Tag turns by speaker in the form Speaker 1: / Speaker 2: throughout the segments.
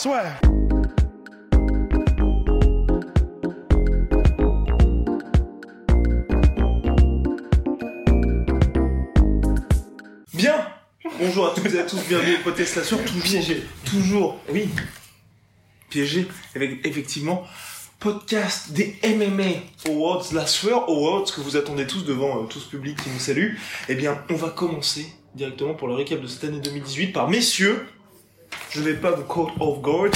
Speaker 1: Bien. Bonjour à toutes et à tous, bienvenue au Podcast La Sueur, toujours piégé, toujours, oui, piégé, avec effectivement podcast des MMA Awards, la Sueur Awards que vous attendez tous devant euh, tout ce public qui nous salue. Eh bien, on va commencer directement pour le récap de cette année 2018 par messieurs, je ne vais pas vous caught off guard,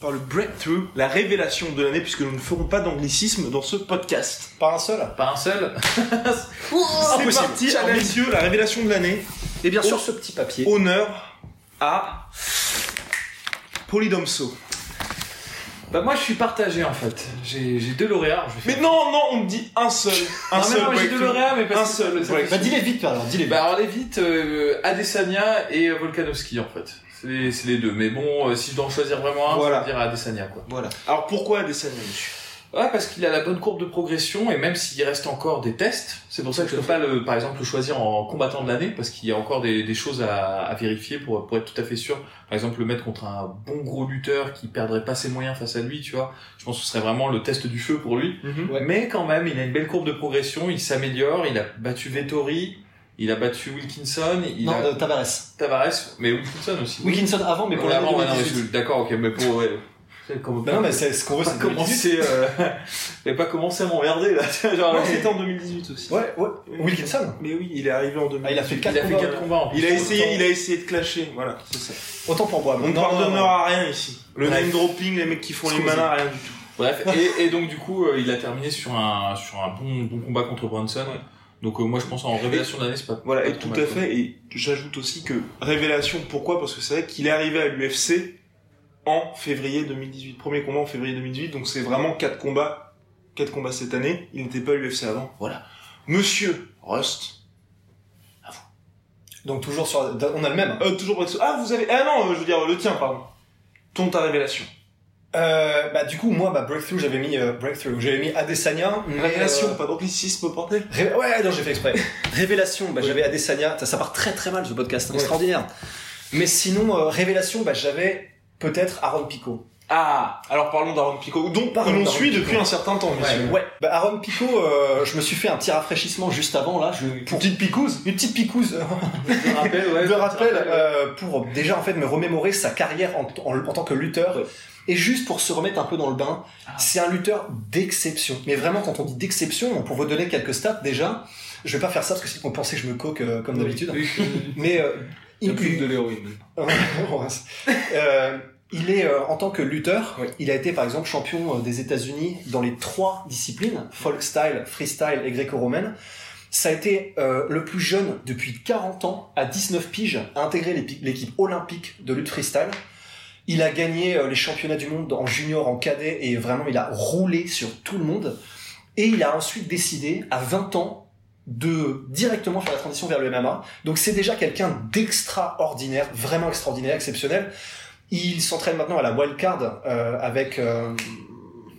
Speaker 1: par le breakthrough, la révélation de l'année, puisque nous ne ferons pas d'anglicisme dans ce podcast.
Speaker 2: Pas un seul
Speaker 3: Pas un seul
Speaker 1: C'est parti, alors, messieurs, la révélation de l'année.
Speaker 2: Et bien
Speaker 1: Oh.
Speaker 2: sûr, ce petit papier.
Speaker 1: Honneur à Polydomso.
Speaker 3: Bah moi je suis partagé en fait. J'ai j'ai deux lauréats. je vais
Speaker 1: Mais
Speaker 3: faire-
Speaker 1: non, non, on me dit un seul. Un
Speaker 3: Non, mais
Speaker 1: seul
Speaker 3: non, j'ai
Speaker 1: breakthrough.
Speaker 3: deux lauréats mais parce
Speaker 1: Un
Speaker 3: que
Speaker 1: seul
Speaker 3: ça.
Speaker 2: Bah dis-les vite, alors, dis-les
Speaker 3: Bah
Speaker 2: vite.
Speaker 3: alors les vite, euh, Adesanya et Volkanovski en fait. C'est les, c'est les deux. Mais bon, euh, si je dois en choisir vraiment un,
Speaker 1: Voilà.
Speaker 3: je vais dire Adesanya quoi.
Speaker 2: Voilà.
Speaker 1: Alors pourquoi Adesanya, monsieur?
Speaker 3: Ouais, parce qu'il a la bonne courbe de progression et même s'il reste encore des tests, c'est pour ça que je peux pas le, par exemple le choisir en combattant de l'année parce qu'il y a encore des, des choses à, à vérifier pour, pour être tout à fait sûr. Par exemple, le mettre contre un bon gros lutteur qui perdrait pas ses moyens face à lui, tu vois. Je pense que ce serait vraiment le test du feu pour lui.
Speaker 2: Ouais.
Speaker 3: Mais quand même, il a une belle courbe de progression, il s'améliore, il a battu Vettori, il a battu Wilkinson, il
Speaker 2: Non,
Speaker 3: a
Speaker 2: euh, Tavares.
Speaker 3: Tavares, mais Wilkinson aussi.
Speaker 2: Wilkinson avant, mais pour
Speaker 3: Ouais,
Speaker 2: l'année
Speaker 3: avant, ouais, non,
Speaker 2: 2018.
Speaker 3: je- D'accord, ok, mais pour... Ouais. Comme-
Speaker 2: non, mais c'est ce qu'on veut,
Speaker 3: pas
Speaker 2: c'est 2018.
Speaker 3: commencer, euh... J'avais pas commencé à m'emmerder, là. Genre,
Speaker 1: c'était en 2018 aussi.
Speaker 2: Ouais, ouais. Wilkinson.
Speaker 1: Mais oui, il est arrivé en 2018.
Speaker 2: Ah, il a fait 4
Speaker 3: il a fait
Speaker 2: combats.
Speaker 3: 4 combats en plus.
Speaker 1: Il a essayé, il a essayé de clasher, voilà, c'est ça.
Speaker 2: Autant pour moi.
Speaker 1: On ne pardonnera rien ici. Le
Speaker 2: Bref.
Speaker 1: name dropping, les mecs qui font les malins, rien du tout.
Speaker 3: Bref, et, et donc du coup, euh, il a terminé sur un, sur un bon, bon combat contre Brunson. Donc euh, moi je pense en révélation de l'année, c'est pas
Speaker 1: Voilà,
Speaker 3: pas
Speaker 1: et tout à fait, et j'ajoute aussi que révélation, pourquoi? Parce que c'est vrai qu'il est arrivé à l'UFC en février 2018, premier combat en février 2018, donc c'est vraiment quatre combats, quatre combats cette année, il n'était pas à l'UFC avant, voilà. Monsieur Rust,
Speaker 2: Donc toujours sur. On a le même.
Speaker 1: euh, toujours. Ah, vous avez, ah non, euh, je veux dire le tien, pardon. Ton ta révélation.
Speaker 2: Euh, bah du coup, moi, bah Breakthrough, j'avais mis euh, Breakthrough. J'avais mis Adesanya. mais,
Speaker 1: Révélation,
Speaker 2: euh,
Speaker 1: pas d'anglicisme, bordel.
Speaker 2: Ré- Ouais, non, j'ai fait exprès. Révélation, bah, j'avais Adesanya. Ça, ça part très très mal ce podcast,
Speaker 1: Ouais.
Speaker 2: extraordinaire. Mais sinon, euh, révélation, bah j'avais peut-être Aaron Pico.
Speaker 1: Ah, alors parlons d'Aaron Pico, dont
Speaker 2: Parlons
Speaker 1: on suit depuis un certain temps, monsieur.
Speaker 2: Ouais. Bah Aaron Pico, euh, je me suis fait un petit rafraîchissement juste avant là. Je, pour
Speaker 1: Petite picouse.
Speaker 2: une petite picouse.
Speaker 3: Je me rappelle, ouais.
Speaker 2: Rappelle,
Speaker 3: ouais.
Speaker 2: euh, pour déjà en fait me remémorer sa carrière en, en- en tant que lutteur
Speaker 3: Ouais.
Speaker 2: Et juste pour se remettre un peu dans le bain.
Speaker 3: Ah.
Speaker 2: C'est un lutteur d'exception. Mais vraiment quand on dit d'exception, pour vous donner quelques stats déjà, je vais pas faire ça parce que sinon on pensait que je me coque euh, comme d'habitude.
Speaker 3: Oui, oui, oui.
Speaker 2: Mais euh,
Speaker 3: Il plus de l'héroïne.
Speaker 2: euh, il est en tant que lutteur, il a été par exemple champion des États-Unis dans les trois disciplines folk style, freestyle et gréco-romaine. Ça a été le plus jeune depuis 40 ans à 19 piges à intégrer l'équipe olympique de lutte freestyle. Il a gagné euh, les championnats du monde en junior, en cadet et vraiment il a roulé sur tout le monde. Et il a ensuite décidé à 20 ans de directement faire la transition vers le MMA. Donc c'est déjà quelqu'un d'extraordinaire, vraiment extraordinaire, exceptionnel. Il s'entraîne maintenant à la wildcard euh, avec euh,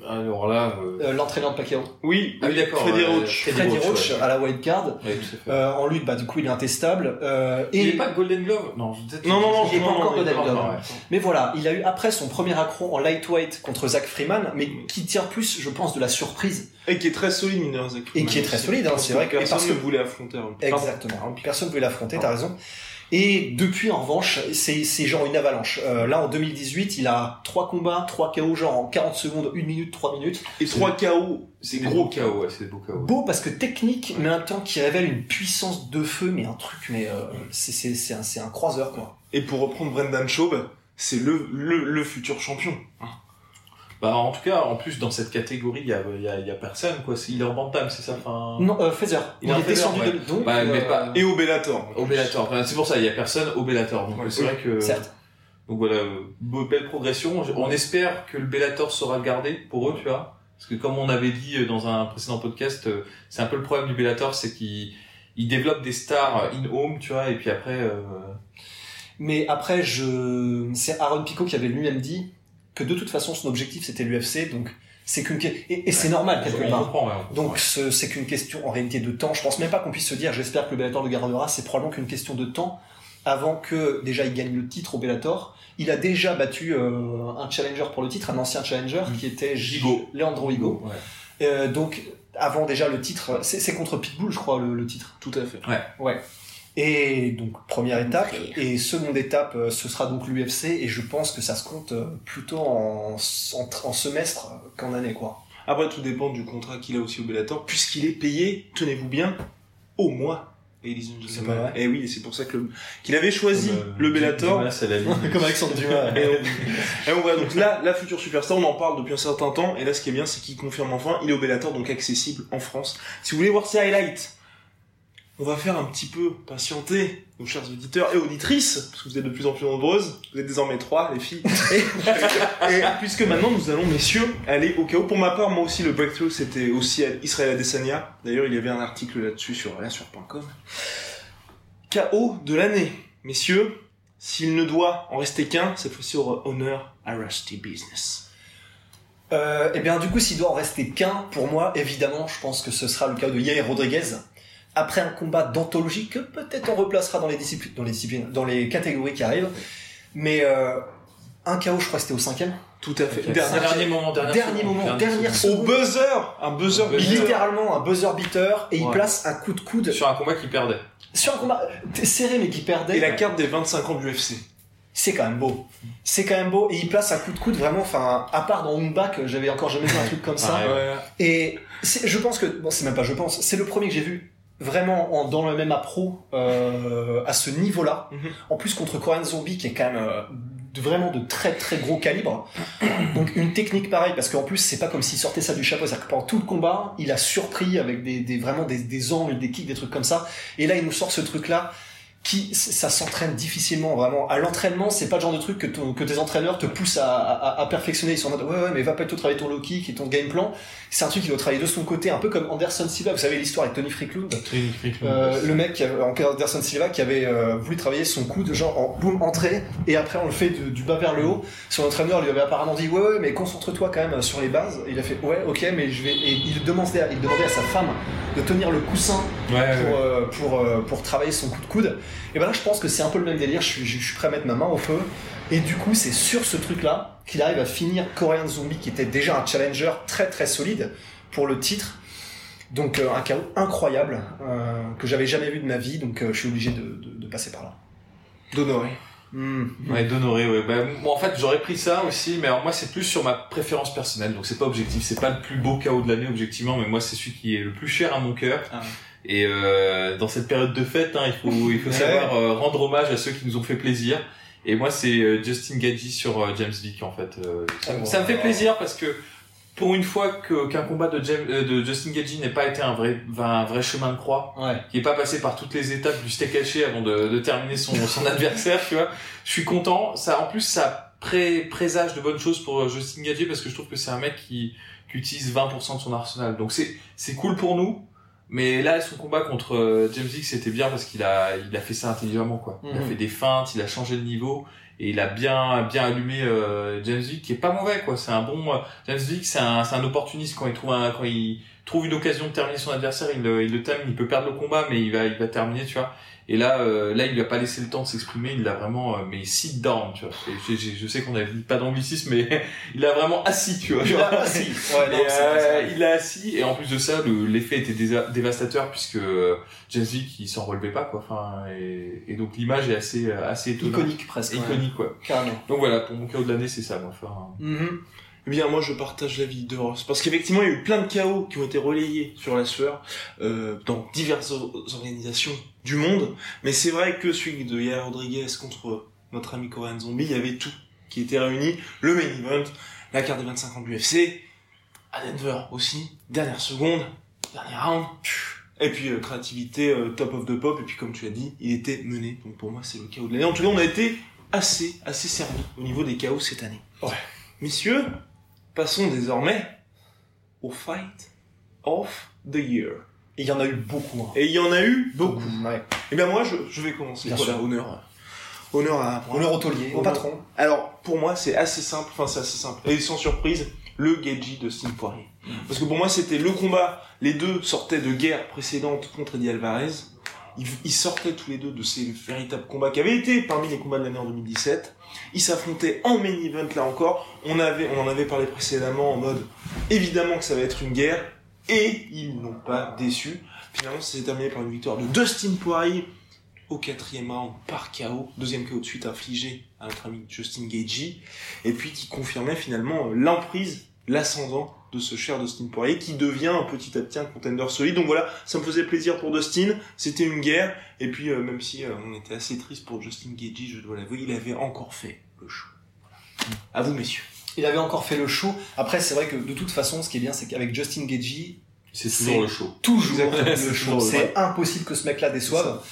Speaker 3: Alors là, euh...
Speaker 2: euh, l'entraîneur de Pacquiao,
Speaker 1: Oui,
Speaker 3: Ah oui, d'accord,
Speaker 1: Freddy Roach.
Speaker 3: Freddy Roach, ouais.
Speaker 2: à la
Speaker 3: tout à fait.
Speaker 2: Euh, en lutte, bah du coup il est intestable. Euh, et
Speaker 3: il est pas Golden Glove Non,
Speaker 1: Non, non, non,
Speaker 2: il est pas encore Golden Glove.
Speaker 3: ouais.
Speaker 2: Mais voilà, il a eu après son premier accro en lightweight contre Zach Freeman, mais qui tient plus, je pense, de la surprise.
Speaker 1: Et qui est très solide, mine de rien, Zach
Speaker 2: Et qui est très solide, hein, c'est vrai que-
Speaker 1: personne ne voulait affronter. Pico.
Speaker 2: Exactement.
Speaker 1: Pardon.
Speaker 2: Personne ne voulait l'affronter, t'as raison. Et depuis, en revanche, c'est c'est genre une avalanche. Euh, là, en 2018, il a trois combats, trois KO, genre en 40 secondes, 1 minute, 3 minutes.
Speaker 1: Et 3 KO, c'est gros
Speaker 3: KO, ouais, c'est des beaux KO.
Speaker 2: Beau parce que technique, mais en même temps qui révèle une puissance de feu, mais un truc, mais euh, c'est c'est- c'est un, c'est un croiseur, quoi.
Speaker 1: Et pour reprendre Brendan Schaub, c'est le, le, le futur champion.
Speaker 3: Bah, en tout cas, en plus, dans cette catégorie, il y a, il y a, il y a personne, quoi. C'est- Il est en bantam, c'est ça, enfin...
Speaker 2: Non, euh, Feather.
Speaker 3: Il
Speaker 2: Il,
Speaker 3: est
Speaker 2: descendu
Speaker 3: ouais.
Speaker 2: de donc.
Speaker 3: Bah, mais
Speaker 2: euh,
Speaker 3: pas-
Speaker 1: Et au Bellator.
Speaker 3: Au Bellator. Enfin, c'est pour ça, il y a personne au Bellator. Donc,
Speaker 1: Ouais,
Speaker 3: c'est
Speaker 1: oui,
Speaker 3: vrai que...
Speaker 2: Certes.
Speaker 3: Donc voilà, euh, be- belle progression. On espère que le Bellator sera gardé pour eux, tu vois. Parce que comme on avait dit euh, dans un précédent podcast, euh, c'est un peu le problème du Bellator, c'est qu'il il développe des stars in-home, tu vois, et puis après... euh,
Speaker 2: Mais après, je, c'est Aaron Pico qui avait lui-même dit que de toute façon son objectif c'était l'UFC, donc c'est qu'une et, c'est normal quelque part.
Speaker 3: ouais,
Speaker 2: Donc
Speaker 3: ouais.
Speaker 2: ce- c'est qu'une question en réalité de temps. Je pense même pas qu'on puisse se dire j'espère que le Bellator le gardera. C'est probablement qu'une question de temps avant que déjà il gagne le titre au Bellator. Il a déjà battu euh, un challenger pour le titre, un ancien challenger
Speaker 3: Mm.
Speaker 2: qui était
Speaker 3: Higo.
Speaker 2: Leandro Higo.
Speaker 3: Ouais.
Speaker 2: Euh, donc avant déjà le titre, c'est contre Pitbull je crois le, le titre.
Speaker 1: Tout à fait.
Speaker 2: Ouais. Et donc première étape et seconde étape, euh, ce sera donc l'UFC et je pense que ça se compte euh, plutôt en, en, en semestre qu'en année quoi.
Speaker 1: Après, tout dépend du contrat qu'il a aussi au Bellator, puisqu'il est payé, tenez-vous bien, au mois.
Speaker 2: C'est pas vrai
Speaker 1: Et oui, c'est pour ça que qu'il avait choisi
Speaker 3: Comme, euh,
Speaker 1: le Bellator.
Speaker 3: Dumas la.
Speaker 2: Comme Alexandre Dumas.
Speaker 1: Et on, et on voit donc là, la future superstar, on en parle depuis un certain temps, et là, ce qui est bien, c'est qu'il confirme enfin, il est au Bellator, donc accessible en France. Si vous voulez voir ses highlights, on va faire un petit peu patienter nos chers auditeurs et auditrices, parce que vous êtes de plus en plus nombreuses, vous êtes désormais trois, les filles. Et, et puisque maintenant, nous allons, messieurs, aller au chaos. Pour ma part, moi aussi, le breakthrough, c'était aussi à Israël Adesanya. D'ailleurs, il y avait un article là-dessus sur sur.com. KO de l'année. Messieurs, s'il ne doit en rester qu'un, cette fois-ci aura honneur à Rusty Business.
Speaker 2: Euh, et bien du coup, s'il doit en rester qu'un, pour moi, évidemment, je pense que ce sera le cas de Yair Rodriguez. Après un combat d'anthologie que peut-être on replacera dans les disciplines, dans les disciplines, dans les catégories qui arrivent. Mais euh, un KO, je crois que c'était au cinquième.
Speaker 1: Tout à fait.
Speaker 3: Ok.
Speaker 1: Dernière-
Speaker 3: Dernier moment,
Speaker 2: Dernier
Speaker 3: seconde,
Speaker 2: moment,
Speaker 3: dernière seconde.
Speaker 1: Au buzzer Un buzzer
Speaker 3: Buzzer.
Speaker 2: Littéralement un buzzer beater et il place un coup de coude
Speaker 3: Sur un combat qui perdait.
Speaker 2: sur un combat serré mais qui perdait.
Speaker 1: Et la carte des 25 ans de l'UFC.
Speaker 2: C'est quand même beau. C'est quand même beau et il place un coup de coude vraiment. Enfin, à part dans Homeback, j'avais encore jamais vu un truc comme ça.
Speaker 3: Ouais.
Speaker 2: Et je pense que, bon, c'est même pas je pense, c'est le premier que j'ai vu vraiment en- dans le même appro euh, à ce niveau-là.
Speaker 1: Mhm.
Speaker 2: En plus contre Korean Zombie qui est quand même euh, de- vraiment de très très gros calibre. Donc une technique pareille parce qu'en plus c'est pas comme s'il sortait ça du chapeau, c'est-à-dire que pendant tout le combat il a surpris avec des, des vraiment des, des angles, des kicks, des trucs comme ça. Et là il nous sort ce truc-là qui ça s'entraîne difficilement vraiment. À l'entraînement c'est pas le genre de truc que, ton- que tes entraîneurs te poussent à, à, à perfectionner. Ils sont en mode ouais ouais mais va pas plutôt travailler ton low kick et ton game plan. C'est un truc qu'il doit travailler de son côté un peu comme Anderson Silva. Vous savez l'histoire avec Tony Fricklund? Euh, le mec qui avait- en Anderson Silva qui avait euh, voulu travailler son coup de genre en boum entrée et après on le fait de- du bas vers le haut. Son entraîneur lui avait apparemment dit ouais ouais mais concentre-toi quand même sur les bases. Et il a fait ouais ok mais je vais et il demandait il demandait à sa femme de tenir le coussin
Speaker 3: Ouais,
Speaker 2: pour,
Speaker 3: ouais.
Speaker 2: euh, pour, euh, pour travailler son coup de coude. Et ben là, je pense que c'est un peu le même délire. Je suis, je suis prêt à mettre ma main au feu. Et du coup, c'est sur ce truc-là qu'il arrive à finir Korean Zombie, qui était déjà un challenger très très solide pour le titre. Donc euh, un chaos incroyable euh, que j'avais jamais vu de ma vie. Donc euh, je suis obligé de, de- de passer par là.
Speaker 1: D'honorer.
Speaker 2: Hmm.
Speaker 3: Ouais, d'honorer, ouais. Bah, moi, en fait, j'aurais pris ça aussi, mais alors moi, c'est plus sur ma préférence personnelle, donc c'est pas objectif, c'est pas le plus beau KO de l'année, objectivement, mais moi, c'est celui qui est le plus cher à mon cœur.
Speaker 1: Ah.
Speaker 3: Et euh, dans cette période de fête, hein, il faut, il faut savoir euh, rendre hommage à ceux qui nous ont fait plaisir. Et moi, c'est euh, Justin Gaggi sur euh, James Vick, en fait. Euh, ça, me-
Speaker 2: Oh.
Speaker 3: ça me fait plaisir parce que pour une fois que qu'un combat de, James, euh, de Justin Gaggi n'ait pas été un vrai, un vrai chemin de croix,
Speaker 2: Ouais.
Speaker 3: qui est pas passé par toutes les étapes du steak haché avant de, de terminer son, son adversaire, tu vois. Je suis content. Ça, en plus, ça pré présage de bonnes choses pour Justin Gagey parce que je trouve que c'est un mec qui, qui utilise 20% de son arsenal. Donc c'est, c'est cool pour nous. Mais là, son combat contre euh, James Vick, c'était bien parce qu'il a, il a fait ça intelligemment, quoi. Il a
Speaker 2: Mhm.
Speaker 3: fait des feintes, il a changé de niveau et il a bien, bien allumé euh, James Vick, qui est pas mauvais, quoi. C'est un bon euh, James Vick, c'est un, c'est un opportuniste quand il trouve un, quand il trouve une occasion de terminer son adversaire, il le, il le termine, il peut perdre le combat, mais il va, il va terminer, tu vois. Et là, euh, là, il lui a pas laissé le temps de s'exprimer, il l'a vraiment, euh, mais sit down, tu vois. Et je, je- je sais qu'on a pas d'anglicisme, mais il a vraiment assis, tu vois.
Speaker 2: Il a assis. Ouais, non,
Speaker 3: euh, il a assis et en plus de ça le- l'effet était dévastateur puisque euh, James Vick il s'en relevait pas quoi enfin et, et donc l'image est assez euh, assez étonnante
Speaker 2: iconique presque. ouais.
Speaker 3: iconique quoi
Speaker 2: Carrément.
Speaker 3: donc voilà pour mon KO de l'année c'est ça moi enfin
Speaker 2: Mhm.
Speaker 1: Eh bien, moi, je partage l'avis de Ross. Parce qu'effectivement, il y a eu plein de chaos qui ont été relayés sur la sueur, euh, dans diverses or- organisations du monde. Mais c'est vrai que celui de Yair Rodriguez contre notre ami Korean Zombie, il y avait tout. qui étaient réunis, le main event, la carte des 25 ans de l'UFC, à Denver aussi, dernière seconde, dernier round, et puis euh, créativité euh, top of the pop, et puis comme tu as dit, il était mené, donc pour moi c'est le chaos de l'année. En tout cas, on a été assez, assez servi au niveau des chaos cette année.
Speaker 2: Ouais.
Speaker 1: Messieurs, passons désormais au fight of the year.
Speaker 2: Et il y en a eu beaucoup. hein.
Speaker 1: Et il y en a eu beaucoup.
Speaker 2: Ouais.
Speaker 1: Eh bien moi, je, je vais commencer.
Speaker 2: Bien
Speaker 1: voilà,
Speaker 2: sûr.
Speaker 1: honneur. Honneur à.
Speaker 2: Honneur au taulier, au patron.
Speaker 1: Alors, pour moi, c'est assez simple, enfin c'est assez simple. Et sans surprise, le Geji de Steve Poirier. Parce que pour moi, c'était le combat. Les deux sortaient de guerre précédente contre Eddie Alvarez. Ils, ils sortaient tous les deux de ces véritables combats qui avaient été parmi les combats de l'année en 2017. Ils s'affrontaient en main event là encore. On avait, on en avait parlé précédemment en mode évidemment que ça va être une guerre. Et ils n'ont pas déçu. Finalement, ça s'est terminé par une victoire de Dustin Poirier au quatrième round par KO, deuxième KO de suite infligé à notre ami Justin Gagey, et puis qui confirmait finalement euh, l'emprise, l'ascendant de ce cher Dustin Poirier qui devient petit à petit un contender solide. Donc voilà, ça me faisait plaisir pour Dustin, c'était une guerre, et puis euh, même si euh, on était assez triste pour Justin Gagey, je dois l'avouer, il avait encore fait le show. Voilà. À vous messieurs.
Speaker 2: Il avait encore fait le show. Après, c'est vrai que de toute façon, ce qui est bien, c'est qu'avec Justin Gagey,
Speaker 3: C'est toujours le show.
Speaker 2: toujours
Speaker 1: Exactement.
Speaker 2: le
Speaker 1: C'est
Speaker 2: show. C'est impossible que ce mec-là déçoive.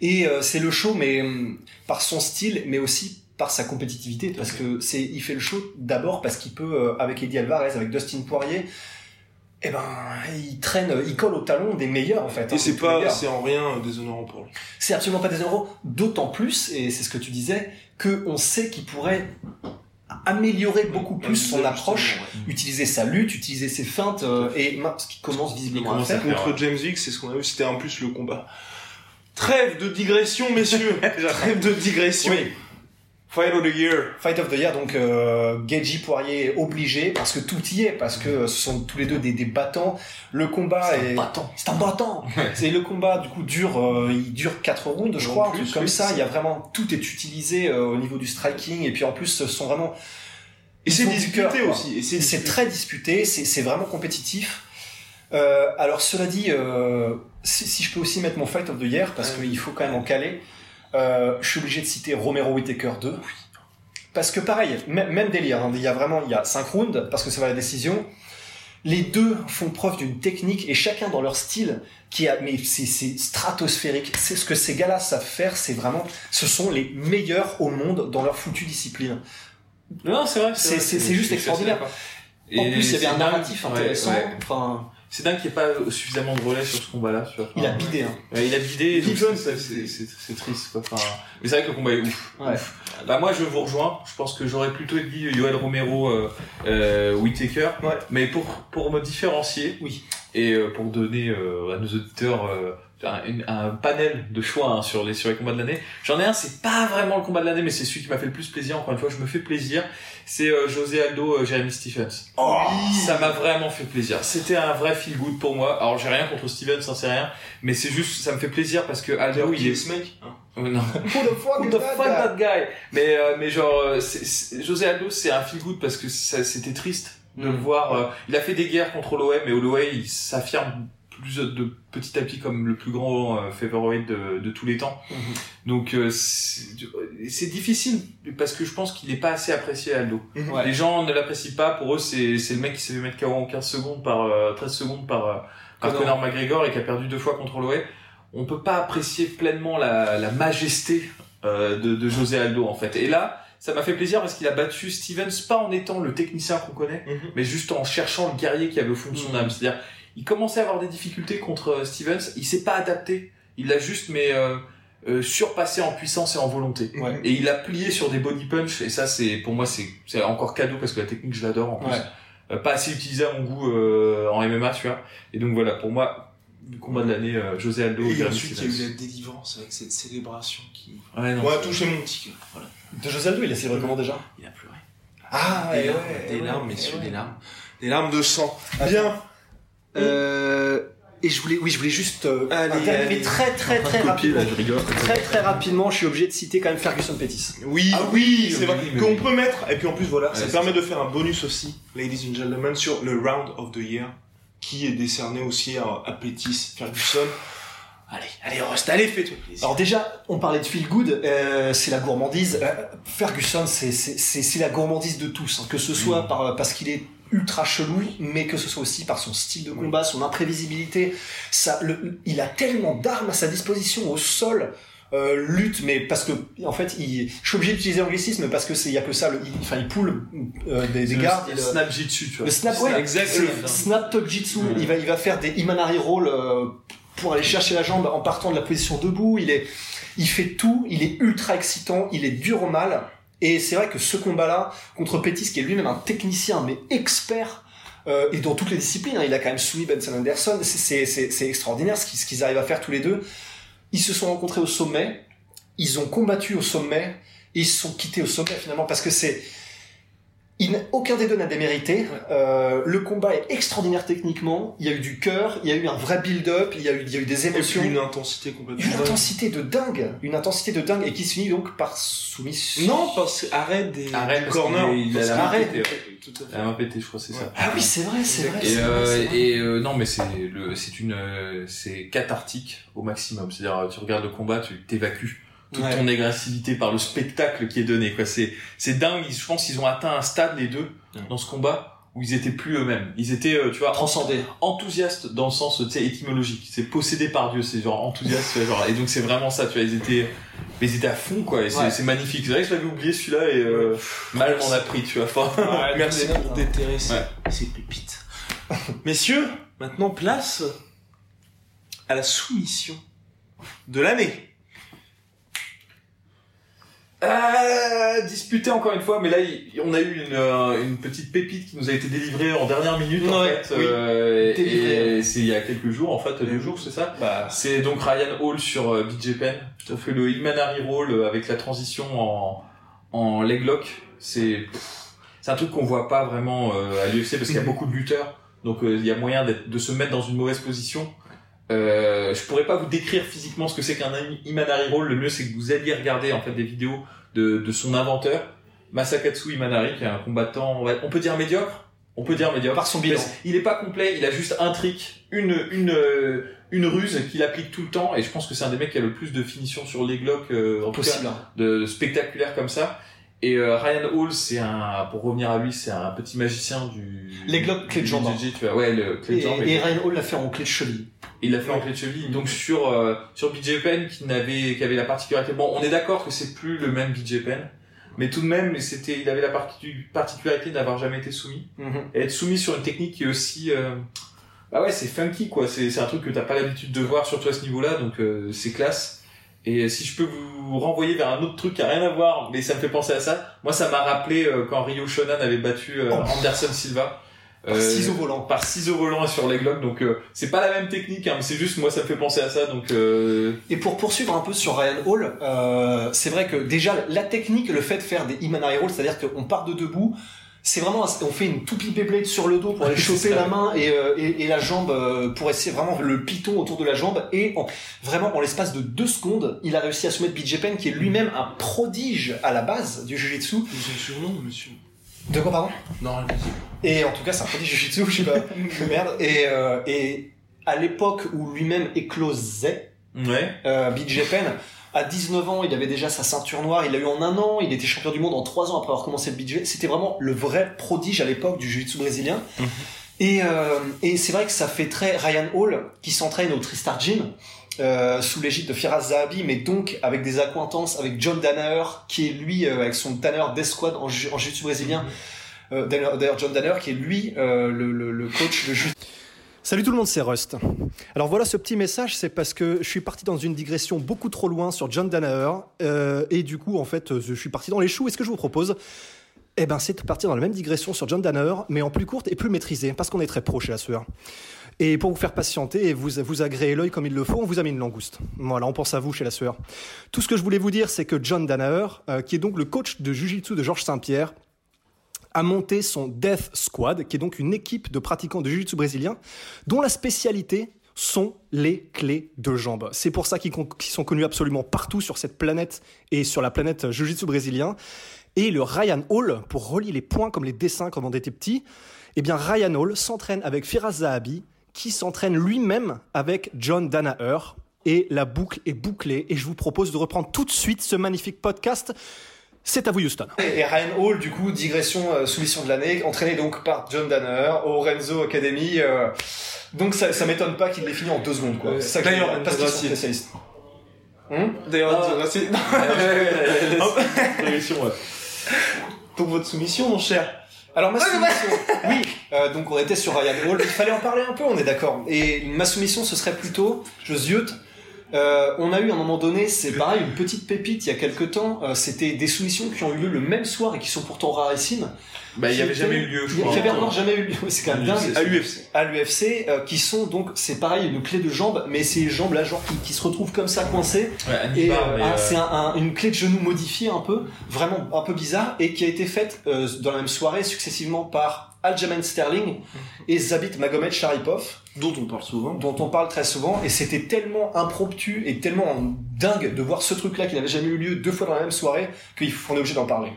Speaker 2: Et euh, c'est le show, mais hum, par son style, mais aussi par sa compétitivité, parce que c'est, il fait le show d'abord parce qu'il peut, euh, avec Eddie Alvarez, avec Dustin Poirier, eh ben, il traîne, il colle au talon des meilleurs en fait. hein,
Speaker 1: Et c'est pas, c'est en rien euh, déshonorant pour lui.
Speaker 2: C'est absolument pas euros, d'autant plus, et c'est ce que tu disais, que on sait qu'il pourrait améliorer beaucoup plus son approche, utiliser sa lutte, utiliser ses feintes, euh, et ce qu'il commence visiblement à faire.
Speaker 3: faire.
Speaker 1: contre James Vick, c'est ce qu'on a vu, c'était en plus le combat. Trêve de digression, messieurs. Trêve de digression.
Speaker 2: Oui.
Speaker 1: Fight of the year.
Speaker 2: Fight of the Year, donc euh, Geji Poirier obligé, parce que tout y est, parce que ce sont tous les deux des, des battants. Le combat est...
Speaker 3: battant.
Speaker 2: C'est un battant. C'est le combat du coup dure, euh, il dure quatre rounds, je crois,
Speaker 1: plus,
Speaker 2: comme ça. Il y a vraiment tout est utilisé euh, au niveau du striking, et puis en plus ce sont vraiment
Speaker 1: Et c'est disputé
Speaker 2: cœur,
Speaker 1: aussi. C'est
Speaker 2: très disputé, c'est c'est vraiment compétitif. Euh, alors cela dit, euh, si, si je peux aussi mettre mon Fight of the Year, parce
Speaker 1: Ouais.
Speaker 2: qu'il faut quand même en caler, euh, je suis obligé de citer Romero Whittaker 2. Parce que pareil, même, délire, hein, il y a vraiment il y a 5 rounds, parce que ça va à la décision. Les deux font preuve d'une technique, et chacun dans leur style, qui a, mais c'est c'est stratosphérique. C'est ce que ces gars-là savent faire, c'est vraiment, ce sont les meilleurs au monde dans leur foutue discipline.
Speaker 3: Non, c'est vrai.
Speaker 2: C'est-
Speaker 3: vrai.
Speaker 2: c'est- c'est juste extraordinaire.
Speaker 3: d'accord.
Speaker 2: En
Speaker 3: Et
Speaker 2: plus, il y avait
Speaker 3: c'est
Speaker 2: un narratif
Speaker 3: ouais,
Speaker 2: intéressant.
Speaker 3: ouais.
Speaker 2: Enfin,
Speaker 3: C'est dingue qu'il n'y ait pas suffisamment de relais sur ce combat-là. tu vois.
Speaker 2: il a bidé. Hein.
Speaker 3: Ouais, il a bidé, c'est- triste. Quoi. Enfin, mais c'est vrai que le combat est ouf.
Speaker 2: Ouais.
Speaker 3: ouf. Bah, moi, je vous rejoins. Je pense que j'aurais plutôt dit Yoel Romero, euh, euh.
Speaker 2: Ouais.
Speaker 3: Mais pour, pour me différencier,
Speaker 2: Oui.
Speaker 3: et euh, pour donner euh, à nos auditeurs euh, un, un panel de choix hein, sur, les, sur les combats de l'année, j'en ai un, c'est pas vraiment le combat de l'année, mais c'est celui qui m'a fait le plus plaisir. Encore une fois, je me fais plaisir. C'est euh, José Aldo, euh, Jeremy Stephens.
Speaker 1: Oh,
Speaker 3: Ça m'a vraiment fait plaisir. C'était un vrai feel good pour moi. Alors j'ai rien contre Steven, ça c'est rien, mais c'est juste ça me fait plaisir parce que Aldo il est
Speaker 1: ce mec. hein.
Speaker 3: Euh, non.
Speaker 2: Who the fuck
Speaker 3: Who the
Speaker 2: that
Speaker 3: fuck
Speaker 2: guy?
Speaker 3: that guy? Mais euh, mais genre euh, José Aldo c'est un feel good parce que c'était triste de le
Speaker 2: Mm.
Speaker 3: voir. euh, il a fait des guerres contre l'OM et l'OM il s'affirme plus de petit à petit comme le plus grand euh, favorite de, de tous les temps.
Speaker 2: Mhm.
Speaker 3: Donc euh, c'est difficile parce que je pense qu'il n'est pas assez apprécié Aldo.
Speaker 2: Ouais.
Speaker 3: Les gens ne l'apprécient pas. Pour eux, c'est c'est le mec qui s'est fait mettre KO en 15 secondes par euh, 13 secondes par, euh, par
Speaker 2: Conor.
Speaker 3: McGregor et qui a perdu deux fois contre l'OE. On peut pas apprécier pleinement la, la majesté euh, de, de José Aldo en fait. Et là, ça m'a fait plaisir parce qu'il a battu Stevens pas en étant le technicien qu'on connaît,
Speaker 1: Mhm.
Speaker 3: mais juste en cherchant le guerrier qui avait au fond de son
Speaker 2: Mhm.
Speaker 3: âme. C'est-à-dire, il commençait à avoir des difficultés contre euh, Stevens. Il s'est pas adapté. Il l'a juste mais euh, euh, surpassé en puissance et en volonté.
Speaker 2: Ouais.
Speaker 3: Et il a plié sur des body punch et ça c'est pour moi c'est encore cadeau parce que la technique je l'adore en plus.
Speaker 2: Ouais.
Speaker 3: Euh, pas assez utilisé à mon goût euh, en MMA tu vois. Et donc voilà pour moi le combat de l'année euh, José Aldo.
Speaker 1: Et
Speaker 3: Jeremy
Speaker 1: ensuite, il y a eu la délivrance avec cette célébration qui
Speaker 3: Ouais, non,
Speaker 1: touché mon petit cœur. Voilà.
Speaker 2: De José Aldo, il a célébré comment déjà
Speaker 1: Il a pleuré.
Speaker 2: Ah,
Speaker 1: des larmes,
Speaker 2: ouais,
Speaker 1: des larmes,
Speaker 2: ouais,
Speaker 1: messieurs,
Speaker 2: ouais.
Speaker 1: des larmes. Des larmes de sang.
Speaker 2: Attends.
Speaker 1: Bien.
Speaker 2: Euh, et je voulais, oui, je voulais juste euh,
Speaker 1: Allez,
Speaker 2: très très très
Speaker 3: Copier,
Speaker 2: rapidement.
Speaker 3: là, je rigole.
Speaker 2: Très très rapidement, je suis obligé de citer quand même Ferguson Pettis.
Speaker 1: Oui,
Speaker 3: Ah
Speaker 1: oui,
Speaker 3: oui,
Speaker 1: c'est
Speaker 3: oui,
Speaker 1: vrai.
Speaker 3: mais
Speaker 1: Qu'on
Speaker 3: oui.
Speaker 1: peut mettre, et puis en plus voilà, ça permet de faire un bonus aussi, ladies and gentlemen, sur le Round of the Year, qui est décerné aussi à, à Pettis Ferguson. Allez, allez, Rust, allez, fais-toi plaisir.
Speaker 2: Alors déjà, on parlait de feel good, euh, c'est la gourmandise. Euh, Ferguson, c'est c'est c'est c'est la gourmandise de tous, hein, que ce soit
Speaker 1: Mm.
Speaker 2: par parce qu'il est ultra chelou, mais que ce soit aussi par son style de combat, son imprévisibilité. Ça, le, il a tellement d'armes à sa disposition au sol. Euh, lutte, mais parce que en fait, il, je suis obligé d'utiliser l'anglicisme parce que c'est il y a que ça. Le, il, enfin, il pull euh, des, des gardes.
Speaker 3: Le, le
Speaker 2: le-
Speaker 3: snap jitsu, tu vois.
Speaker 2: le snap, ouais,
Speaker 3: exactement.
Speaker 2: c'est snap top jitsu. Il va, il va faire des Imanari roll euh, pour aller chercher la jambe en partant de la position debout. Il est, il fait tout. Il est ultra excitant. Il est dur au mal. Et c'est vrai que ce combat-là contre Pettis, qui est lui-même un technicien mais expert. euh, et dans toutes les disciplines, hein, il a quand même soumis Benson Anderson. C'est- extraordinaire ce qu'ils ce qu'ils arrivent à faire tous les deux. Ils se sont rencontrés au sommet. Ils ont combattu au sommet. Et ils se sont quittés au sommet finalement parce que c'est il n'a- aucun des deux n'a démérité. Euh, le combat est extraordinaire techniquement. Il y a eu du cœur, il y a eu un vrai build-up, il y a eu, il y a eu des
Speaker 1: Et puis
Speaker 2: émotions.
Speaker 1: une intensité complètement
Speaker 2: Une
Speaker 1: dingue.
Speaker 2: intensité de dingue, une intensité de dingue et qui se finit donc par soumission.
Speaker 1: Non, parce que arrête des
Speaker 3: Arrête,
Speaker 1: du
Speaker 3: parce
Speaker 1: corner.
Speaker 3: il a la ouais.
Speaker 1: Tout à fait.
Speaker 3: La main pétée, je crois, c'est ça.
Speaker 2: Ah oui, c'est vrai, c'est vrai.
Speaker 3: Et,
Speaker 2: c'est vrai,
Speaker 3: euh,
Speaker 2: vrai.
Speaker 3: et euh, non, mais c'est le, c'est une, euh, c'est cathartique au maximum. C'est-à-dire, tu regardes le combat, tu t'évacues toute
Speaker 1: Ouais.
Speaker 3: ton agressivité par le spectacle qui est donné. Quoi, c'est, c'est dingue. Je pense qu'ils ont atteint un stade les deux
Speaker 1: Ouais.
Speaker 3: dans ce combat où ils étaient plus eux-mêmes. Ils étaient, euh, tu vois,
Speaker 2: transcendé.
Speaker 3: enthousiastes dans le sens tu sais étymologique c'est possédé par Dieu c'est genre enthousiaste genre et donc c'est vraiment ça tu vois ils étaient mais ils étaient à fond quoi et c'est
Speaker 2: Ouais.
Speaker 3: magnifique c'est vrai que je l'avais oublié celui-là et euh, mal m'en a pris tu vois Enfin,
Speaker 1: Merci pour déterrer ces,
Speaker 3: Ouais.
Speaker 1: ces pépites. Messieurs, maintenant place à la soumission de l'année.
Speaker 3: Euh, disputé encore une fois, mais là il- on a eu une, euh, une petite pépite qui nous a été délivrée en dernière minute en fait,
Speaker 1: oui.
Speaker 3: euh, et c'est il y a quelques jours en fait, deux jours c'est ça.
Speaker 2: Bah,
Speaker 3: C'est donc Ryan Hall sur BJ Penn. On fait le Imanari Roll euh, avec la transition en, en leg lock. C'est c'est un truc qu'on voit pas vraiment euh, à l'UFC parce qu'il y a beaucoup de lutteurs, donc il y a moyen de se mettre dans une mauvaise position. Euh, je pourrais pas vous décrire physiquement ce que c'est qu'un Imanari Roll. Le mieux c'est que vous alliez regarder en fait des vidéos de, de son inventeur, Masakatsu Imanari, qui est un combattant, on peut dire médiocre? On peut dire médiocre.
Speaker 2: par son bilan.
Speaker 3: Il est pas complet, il a juste un trick, une une une ruse qu'il applique tout le temps et je pense que c'est un des mecs qui a le plus de finition sur les glocks euh, en cas,
Speaker 2: hein.
Speaker 3: de, de spectaculaire comme ça. Et euh, Ryan Hall, c'est un pour revenir à lui, c'est un petit magicien du
Speaker 2: Les glocks clé de jambe.
Speaker 3: Ouais, le clé de
Speaker 2: Et,
Speaker 3: jambe.
Speaker 2: et Ryan Hall l'a fait en clé de cheville.
Speaker 3: Il l'a fait en clé de cheville. Donc sur euh, sur BJ Penn qui n'avait qui avait la particularité. Bon, on est d'accord que c'est plus le même BJ Penn, mais tout de même, c'était il avait la particu- particularité d'avoir jamais été soumis et être soumis sur une technique qui est aussi euh, bah ouais c'est funky quoi c'est c'est un truc que t'as pas l'habitude de voir surtout à ce niveau là donc euh, c'est classe et si je peux vous renvoyer vers un autre truc qui a rien à voir mais ça me fait penser à ça moi ça m'a rappelé euh, quand Rio Shonan avait battu euh,
Speaker 2: Oh.
Speaker 3: Anderson Silva
Speaker 2: Par
Speaker 3: Euh,
Speaker 2: ciseaux volants.
Speaker 3: par ciseaux volants sur les glocks donc euh, c'est pas la même technique hein, mais c'est juste moi ça me fait penser à ça donc euh,
Speaker 2: Et pour poursuivre un peu sur Ryan Hall, euh, c'est vrai que déjà la technique, le fait de faire des Imanari Roll, c'est-à-dire qu'on part de debout, c'est vraiment, on fait une toupie Beyblade sur le dos pour aller choper la main et, euh, et, et la jambe euh, pour essayer vraiment le piton autour de la jambe et en- vraiment en l'espace de deux secondes, il a réussi à soumettre BJ Penn qui est lui-même un prodige à la base du Jiu-Jitsu.
Speaker 1: Surnom, monsieur.
Speaker 2: De quoi pardon?
Speaker 1: Non.
Speaker 2: Et en tout cas, c'est un prodige Jiu-Jitsu, je sais pas. Merde. Et, euh, et à l'époque où lui-même éclosait,
Speaker 3: ouais
Speaker 2: euh, BJ Penn, à 19 ans, il avait déjà sa ceinture noire, il l'a eu en un an, il était champion du monde en trois ans après avoir commencé le BJ. C'était vraiment le vrai prodige à l'époque du jiu-jitsu brésilien.
Speaker 1: Mhm.
Speaker 2: Et, euh, et c'est vrai que ça fait très Ryan Hall qui s'entraîne au Tristar Gym. Euh, sous l'égide de Firas Zahabi, mais donc avec des accointances avec John Danaher, qui est lui, euh, avec son Tanner Death Squad en, ju- en jiu-jitsu brésilien. Euh, D'ailleurs, John Danaher, qui est lui euh, le, le- le coach de jiu
Speaker 4: Salut tout le monde, c'est Rust. Alors voilà, ce petit message, c'est parce que je suis parti dans une digression beaucoup trop loin sur John Danaher, euh, et du coup, en fait, je suis parti dans les choux. Et ce que je vous propose, eh ben, c'est de partir dans la même digression sur John Danaher, mais en plus courte et plus maîtrisée, parce qu'on est très pro chez la sueur. Et pour vous faire patienter et vous, vous agréer l'œil comme il le faut, on vous a mis une langouste. Voilà, on pense à vous chez la sueur. Tout ce que je voulais vous dire, c'est que John Danaher, euh, qui est donc le coach de Jiu-Jitsu de Georges Saint-Pierre, a monté son Death Squad, qui est donc une équipe de pratiquants de Jiu-Jitsu brésilien, dont la spécialité sont les clés de jambes. C'est pour ça qu'ils sont connus absolument partout sur cette planète et sur la planète Jiu-Jitsu brésilien. Et le Ryan Hall, pour relier les points comme les dessins quand on était petit, eh bien Ryan Hall s'entraîne avec Firas Zahabi, qui s'entraîne lui-même avec John Danaher. Et la boucle est bouclée et je vous propose de reprendre tout de suite ce magnifique podcast. C'est à vous Houston.
Speaker 2: Et Ryan Hall, du coup, digression euh, soumission de l'année, entraîné donc par John Danner au Renzo Academy. euh, donc ça, ça m'étonne pas qu'il l'ait fini en deux secondes, quoi.
Speaker 1: D'ailleurs,
Speaker 2: parce qu'ils sont spécialistes. Hum
Speaker 1: D'ailleurs,
Speaker 3: Ah.
Speaker 1: c'est-
Speaker 3: Progression, ouais.
Speaker 1: pour votre soumission, mon cher.
Speaker 2: Alors ma soumission, oui, euh, donc on était sur Ryan il fallait en parler un peu, on est d'accord. Et ma soumission, ce serait plutôt, je ziote, euh, on a eu à un moment donné, c'est pareil, une petite pépite il y a quelques temps, euh, c'était des soumissions qui ont eu lieu le même soir et qui sont pourtant rarissimes.
Speaker 3: Bah, il y
Speaker 2: Qui
Speaker 3: avait jamais eu lieu, je
Speaker 2: Qui
Speaker 3: crois.
Speaker 2: avait encore jamais eu lieu, c'est quand même dingue.
Speaker 1: À l'UFC.
Speaker 2: à l'UFC, euh, qui sont donc, c'est pareil, une clé de jambe, mais ces jambes là, genre, qui, qui se retrouvent comme ça coincées.
Speaker 3: Ouais,
Speaker 2: Et euh, ah,
Speaker 3: euh,
Speaker 2: c'est un- un- une clé de genou modifiée un peu, vraiment un peu bizarre, et qui a été faite euh, dans la même soirée successivement par Aljamain Sterling et Zabit Magomed Sharipov,
Speaker 1: Dont on parle souvent.
Speaker 2: dont on parle très souvent, et c'était tellement impromptu et tellement dingue de voir ce truc-là qui n'avait jamais eu lieu deux fois dans la même soirée qu'on est obligé d'en parler.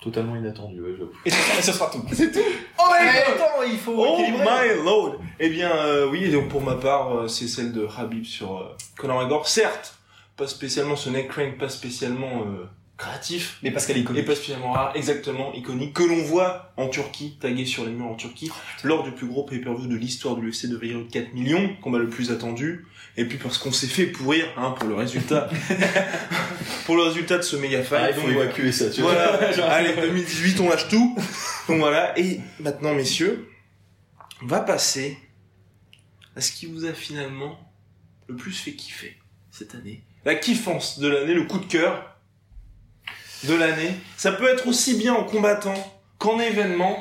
Speaker 3: Totalement inattendu, ouais, j'avoue.
Speaker 2: Et ce, et ce sera tout.
Speaker 1: C'est tout.
Speaker 2: Oh mais attends, il faut
Speaker 1: Oh my lord Eh bien, euh, oui, donc pour ma part, euh, c'est celle de Habib sur euh, Conor McGregor. Certes, pas spécialement ce neck crank, pas spécialement euh, créatif,
Speaker 2: Mais parce qu'elle est
Speaker 1: et
Speaker 2: iconique.
Speaker 1: pas spécialement rare, exactement iconique, que l'on voit en Turquie, tagué sur les murs en Turquie, lors du plus gros pay-per-view de l'histoire de l'UFC de Valkyrie 4 millions, combat le plus attendu, et puis parce qu'on s'est fait pourrir hein, pour le résultat, pour le résultat de ce méga fight.
Speaker 3: Ah, il faut évacuer ça, tu vois. Genre-
Speaker 1: allez, 2018, on lâche tout. Donc voilà, et maintenant, messieurs, on va passer à ce qui vous a finalement le plus fait kiffer cette année. La kiffance de l'année, le coup de cœur de l'année. Ça peut être aussi bien en combattant qu'en événement,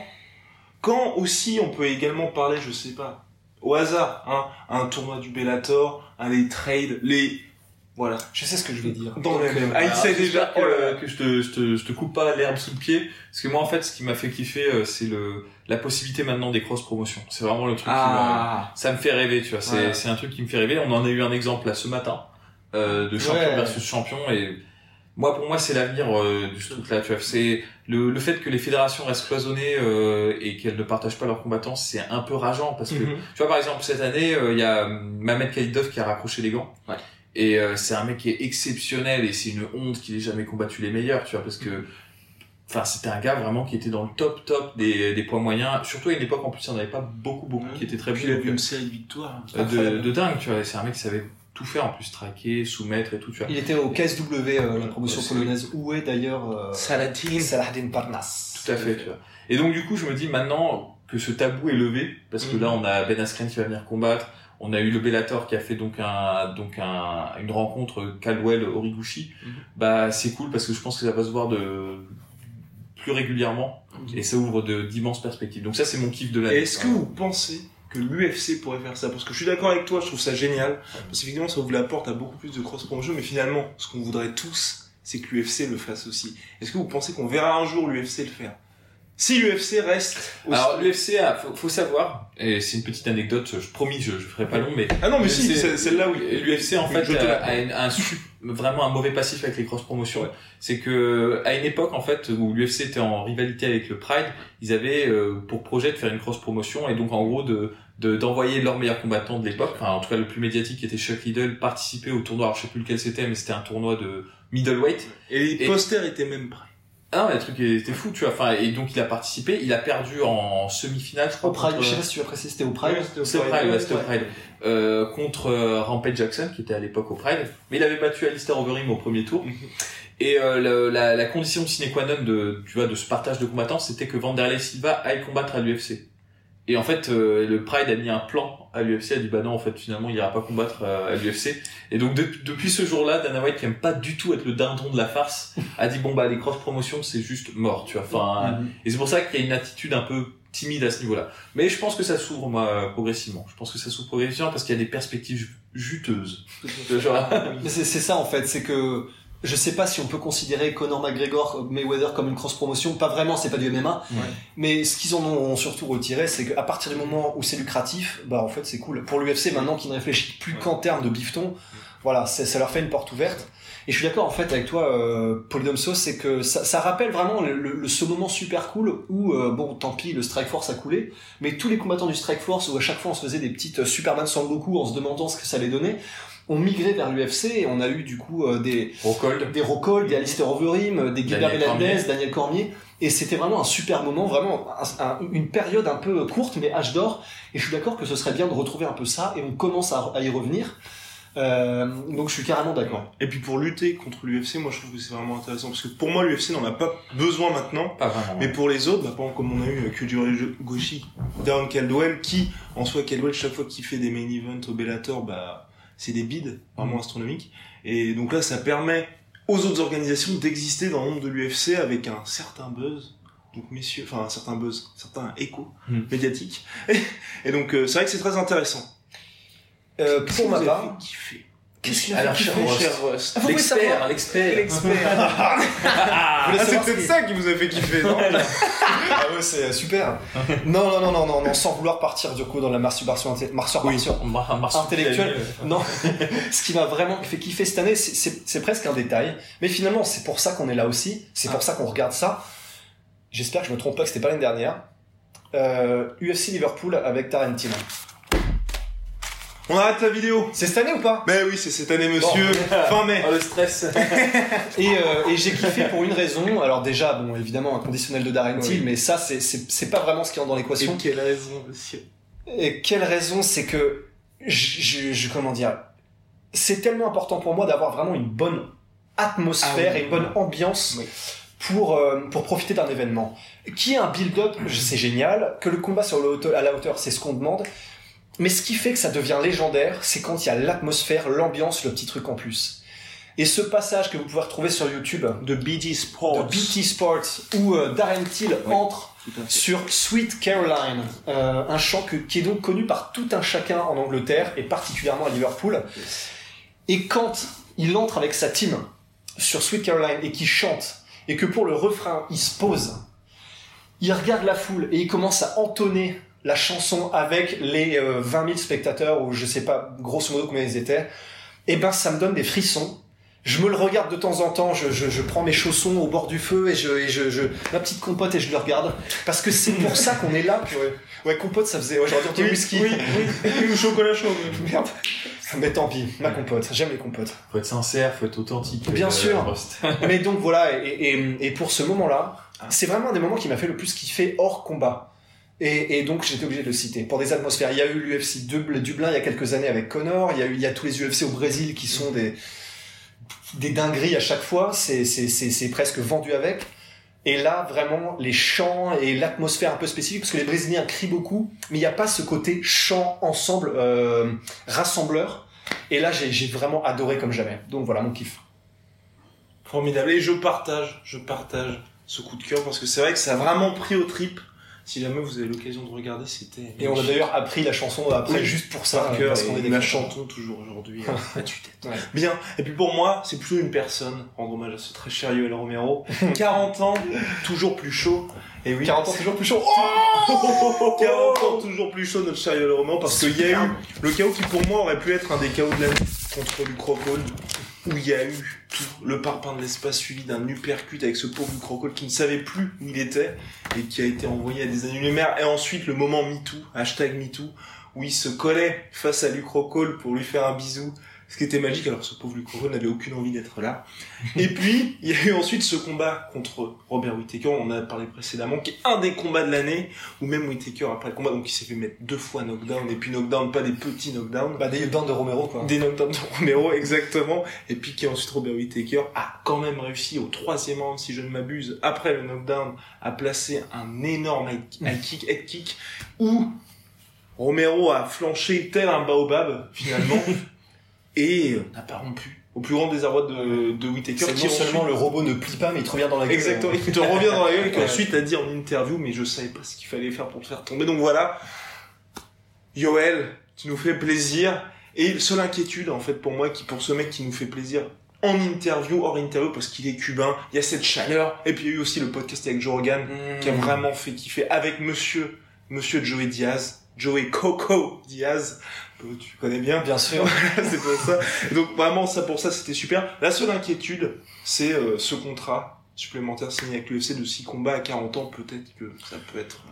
Speaker 1: quand aussi on peut également parler, je sais pas, au hasard, hein, un tournoi du Bellator, un les trades, les... Voilà.
Speaker 2: Je sais ce que je vais dire.
Speaker 1: Dans le même.
Speaker 2: euh,
Speaker 1: Ah, il sait déjà.
Speaker 3: que, que je, te, je, te, je te coupe pas l'herbe sous le pied. Parce que moi, en fait, ce qui m'a fait kiffer, euh, c'est le la possibilité maintenant des cross-promotions. C'est vraiment le truc qui
Speaker 1: Ah.
Speaker 3: me... Ça me fait rêver, tu vois. C'est un truc qui me fait rêver. On en a eu un exemple là ce matin euh, de champion
Speaker 2: Ouais.
Speaker 3: versus champion. Et moi, pour moi, c'est l'avenir euh, de ce truc-là, tu vois. C'est le, le fait que les fédérations restent cloisonnées euh, et qu'elles ne partagent pas leurs combattants, c'est un peu rageant. Parce que,
Speaker 1: Mhm.
Speaker 3: tu vois, par exemple, cette année, euh, il y a euh, Mamed Khalidov qui a raccroché les gants.
Speaker 1: Ouais.
Speaker 3: Et euh, c'est un mec qui est exceptionnel et c'est une honte qu'il ait jamais combattu les meilleurs, tu vois, parce que enfin c'était un gars vraiment qui était dans le top top des, des poids moyens, surtout à une époque en plus il n'y en avait pas beaucoup beaucoup qui étaient très bons.
Speaker 1: il a eu une série de victoires.
Speaker 3: euh, de, de dingue, tu vois, c'est un mec qui savait tout faire en plus, traquer, soumettre et tout, tu vois.
Speaker 2: Il était au KSW, euh, la promotion polonaise, où est d'ailleurs euh,
Speaker 1: Saladin.
Speaker 2: Saladin Parnas.
Speaker 3: Tout à fait, tu vois. Et donc du coup, je me dis maintenant que ce tabou est levé, parce que
Speaker 1: Mhm.
Speaker 3: là, on a Ben Askren qui va venir combattre, on a eu le Bellator qui a fait donc un donc un, une rencontre Caldwell Origuchi.
Speaker 1: Mhm.
Speaker 3: Bah c'est cool parce que je pense que ça va se voir de plus régulièrement et ça ouvre de d'immenses perspectives. Donc ça, c'est mon kiff de
Speaker 1: Et
Speaker 3: l'année.
Speaker 1: est-ce que vous pensez que l'UFC pourrait faire ça Parce que je suis d'accord avec toi, je trouve ça génial. Parce qu'effectivement, ça ouvre la porte à beaucoup plus de cross-promotion. Mais finalement, ce qu'on voudrait tous, c'est que l'UFC le fasse aussi. Est-ce que vous pensez qu'on verra un jour l'UFC le faire? Si l'UFC reste aussi...
Speaker 3: Alors l'UFC, a- faut, faut savoir, et c'est une petite anecdote, je promis, je, je ferai pas long, mais
Speaker 1: Ah non, mais si, celle-là, oui.
Speaker 3: L'UFC en fait a, a une- un vraiment un mauvais passif avec les cross promotions.
Speaker 1: Ouais.
Speaker 3: C'est que à une époque en fait où l'UFC était en rivalité avec le Pride, ils avaient euh, pour projet de faire une cross promotion et donc en gros de de- d'envoyer leurs meilleurs combattants de l'époque, enfin en tout cas le plus médiatique qui était Chuck Liddell, participer au tournoi, alors je sais plus lequel c'était, mais c'était un tournoi de middleweight.
Speaker 1: Et les
Speaker 3: Et-
Speaker 1: posters étaient même prêts.
Speaker 3: Ah non, mais le truc était fou, tu vois. Enfin et donc il a participé, il a perdu en semi-finale, je crois.
Speaker 2: Au Pride,
Speaker 3: contre-
Speaker 2: je sais pas si tu as précisé, c'était au Pride.
Speaker 3: c'est au Pride, ouais, c'était au Pride. Euh, contre euh, Rampage Jackson, qui était à l'époque au Pride. Mais il avait battu Alistair Overeem au premier tour. Et euh, le- la, la condition sine qua non de, tu vois, de ce partage de combattants, c'était que Vanderlei Silva aille combattre à l'UFC. Et en fait, euh, le Pride a mis un plan à l'UFC, a dit bah non, en fait, finalement, il ira pas combattre euh, à l'UFC. Et donc de- depuis ce jour-là, Dana White, qui aime pas du tout être le dindon de la farce, a dit bon bah les cross promotions, c'est juste mort, tu vois. Enfin,
Speaker 2: Mhm.
Speaker 3: et c'est pour ça qu'il y a une attitude un peu timide à ce niveau-là. Mais je pense que ça s'ouvre moi progressivement. Je pense que ça s'ouvre progressivement parce qu'il y a des perspectives ju- juteuses.
Speaker 2: C'est ça en fait, c'est que je sais pas si on peut considérer Conor McGregor Mayweather comme une cross promotion, pas vraiment, c'est pas du MMA.
Speaker 3: Ouais.
Speaker 2: Mais ce qu'ils en ont surtout retiré, c'est qu'à partir du moment où c'est lucratif, bah en fait c'est cool. Pour l'UFC maintenant qui ne réfléchit plus qu'en termes de bifton, voilà, ça leur fait une porte ouverte. Et je suis d'accord en fait avec toi, euh, Polydomso, c'est que ça, ça rappelle vraiment le, le- ce moment super cool où, euh, bon, tant pis, le Strike Force a coulé, mais tous les combattants du Strike Force où à chaque fois on se faisait des petites euh, Superman Sangoku en se demandant ce que ça allait donner, ont migré vers l'UFC et on a eu du coup euh, des
Speaker 3: Rockhold.
Speaker 2: des Rockhold, des Alistair Overeem, euh, des Gilbert
Speaker 3: Daniel
Speaker 2: Melendez. Daniel Cormier. Et c'était vraiment un super moment, vraiment un- un- une période un peu courte, mais âge d'or. Et je suis d'accord que ce serait bien de retrouver un peu ça, et on commence à, à y revenir. Euh, donc je suis carrément d'accord.
Speaker 1: Et puis pour lutter contre l'UFC, moi je trouve que c'est vraiment intéressant parce que pour moi l'UFC n'en a pas besoin maintenant.
Speaker 3: Pas vraiment.
Speaker 1: Mais pour les autres, bah, par exemple, comme on a eu Kyoji Goshi, Darren Caldwell, qui, en soi, Caldwell, chaque fois qu'il fait des main events au Bellator, bah, c'est des bids, vraiment astronomiques. Et donc là, ça permet aux autres organisations d'exister dans le monde de l'UFC avec un certain buzz. Donc, messieurs, enfin, un certain buzz, un certain écho
Speaker 3: Hmm.
Speaker 1: médiatique. Et donc, euh, c'est vrai que c'est très intéressant.
Speaker 2: Euh, pour ma part, qu'est-ce qu'il a
Speaker 3: Alors,
Speaker 2: fait
Speaker 3: cher
Speaker 2: kiffer Ah, savoir
Speaker 3: L'expert, l'expert.
Speaker 1: L'expert. Ah, c'est peut-être
Speaker 2: qui-
Speaker 1: ça qui vous a fait kiffer, non
Speaker 2: Ah ouais, c'est super. non, non, non, non, non, non, sans vouloir partir du coup dans la masturbation, intellectuelle.
Speaker 3: euh,
Speaker 2: Non, ce qui m'a vraiment fait kiffer cette année, c'est- presque un détail, mais finalement c'est pour ça qu'on est là aussi, c'est pour ça qu'on regarde ça. J'espère que je me trompe pas, que c'était pas l'année dernière. Euh, UFC Liverpool avec Tarantino.
Speaker 1: On arrête la vidéo.
Speaker 2: C'est cette année ou pas?
Speaker 1: Mais oui, c'est cette année, monsieur. Fin mai.
Speaker 3: Oh, le stress.
Speaker 2: Et, euh, et j'ai kiffé pour une raison. Alors déjà, bon, évidemment, un conditionnel de Darren Till,
Speaker 1: Oui.
Speaker 2: mais ça, c'est- pas vraiment ce qui entre dans l'équation.
Speaker 1: Et quelle raison, monsieur?
Speaker 2: Et quelle raison C'est que, je, je- je- comment dire, c'est tellement important pour moi d'avoir vraiment une bonne atmosphère
Speaker 1: Ah oui.
Speaker 2: et une bonne ambiance
Speaker 1: Oui.
Speaker 2: pour, euh, pour profiter d'un événement. Qui est un build-up, c'est génial. Que le combat hauteur, à la hauteur, c'est ce qu'on demande. Mais ce qui fait que ça devient légendaire, c'est quand il y a l'atmosphère, l'ambiance, le petit truc en plus. Et ce passage que vous pouvez retrouver sur YouTube
Speaker 1: De BT Sports.
Speaker 2: de BT Sports où euh, Darren Till
Speaker 1: Oui.
Speaker 2: entre sur Sweet Caroline, euh, un chant que- qui est donc connu par tout un chacun en Angleterre et particulièrement à Liverpool. Et quand il entre avec sa team sur Sweet Caroline et qu'il chante, et que pour le refrain il se pose, il regarde la foule et il commence à entonner la chanson avec les euh, 20 000 spectateurs ou je sais pas grosso modo combien ils étaient, et ben ça me donne des frissons. Je me le regarde de temps en temps, je, je, je prends mes chaussons au bord du feu et je, et je, je ma petite compote et je le regarde parce que c'est pour ça qu'on est là. purée. Ouais, compote, ça faisait. Ouais, j'aurais dû dire whisky.
Speaker 1: Oui, oui, oui, ou chocolat chaud. mais-
Speaker 2: Merde. Mais tant pis, ma compote. J'aime les compotes.
Speaker 3: Faut être sincère, faut être authentique.
Speaker 2: Bien
Speaker 3: euh,
Speaker 2: sûr. Mais donc voilà, et, et, et pour ce moment-là, c'est vraiment un des moments qui m'a fait le plus kiffer hors combat. Et, donc j'étais obligé de le citer. Pour des atmosphères, il y a eu l'UFC Dublin il y a quelques années avec Connor, il y a, eu, tous les UFC au Brésil qui sont des, dingueries à chaque fois, c'est, presque vendu avec. Et là, vraiment, les chants et l'atmosphère un peu spécifique, parce que les Brésiliens crient beaucoup, mais il n'y a pas ce côté chant ensemble, euh, rassembleur. Et là, j'ai, vraiment adoré comme jamais. Donc voilà, mon kiff.
Speaker 1: Formidable. Et je partage, je partage ce coup de cœur parce que c'est vrai que ça a vraiment pris au trip. Si jamais vous avez l'occasion de regarder, c'était.
Speaker 2: Et on a d'ailleurs appris la chanson après
Speaker 1: Oui.
Speaker 2: juste pour ça,
Speaker 1: cœur
Speaker 2: parce qu'on
Speaker 1: et
Speaker 2: est des
Speaker 1: la chantons toujours aujourd'hui à tue-tête.
Speaker 2: Ouais.
Speaker 1: Bien. Et puis pour moi, c'est plutôt une personne, rendre hommage à ce très cher Yoel Romero. 40 ans, toujours plus chaud. Et oui.
Speaker 2: 40 ans toujours plus chaud.
Speaker 1: 40 ans, toujours plus chaud, notre cher Yoel Romero, parce qu'il y a eu le chaos qui pour moi aurait pu être un des chaos de l'année contre Luc Rockhold, où il y a eu tout le parpaing de l'espace suivi d'un uppercut avec ce pauvre Rockhold qui ne savait plus où il était et qui a été envoyé à des années-lumière. Et ensuite le moment MeToo, hashtag MeToo, où il se collait face à Luc Rockhold pour lui faire un bisou. Ce qui était magique, alors que ce pauvre Rockhold n'avait aucune envie d'être là. Et puis, il y a eu ensuite ce combat contre Robert Whittaker, on en a parlé précédemment, qui est un des combats de l'année, où même Whittaker, après le combat, donc il s'est fait mettre deux fois knockdown, et puis knockdown, pas des petits knockdowns,
Speaker 2: Bah, des bandes de Romero, quoi.
Speaker 1: des knockdowns de Romero, exactement, et puis qui ensuite Robert Whittaker a quand même réussi au troisième round, si je ne m'abuse, après le knockdown, à placer un énorme head kick, head kick, où Romero a flanché tel un baobab, finalement, et euh, n'a pas rompu. Au plus grand désarroi de, de qui
Speaker 2: non seulement
Speaker 1: ensuite-
Speaker 2: le robot ne plie pas, mais il te revient dans la gueule.
Speaker 1: Exactement, il te revient dans la gueule et qu'ensuite a dit en interview, mais je savais pas ce qu'il fallait faire pour te faire tomber. Donc voilà, Yoel, tu nous fais plaisir. Et seule inquiétude, en fait, pour moi, qui pour ce mec qui nous fait plaisir en interview, hors interview, parce qu'il est cubain, il y a cette chaleur. Et puis il y a eu aussi le podcast avec Joe Rogan,
Speaker 2: Mmh.
Speaker 1: qui a vraiment fait kiffer avec monsieur, monsieur Joey Diaz, Joey Coco Diaz, que tu connais bien.
Speaker 2: Bien sûr.
Speaker 1: c'est pour ça. Donc vraiment ça pour ça c'était super. La seule inquiétude, c'est euh, ce contrat supplémentaire signé avec l'UFC de 6 combats à 40 ans, peut-être que ça peut être euh,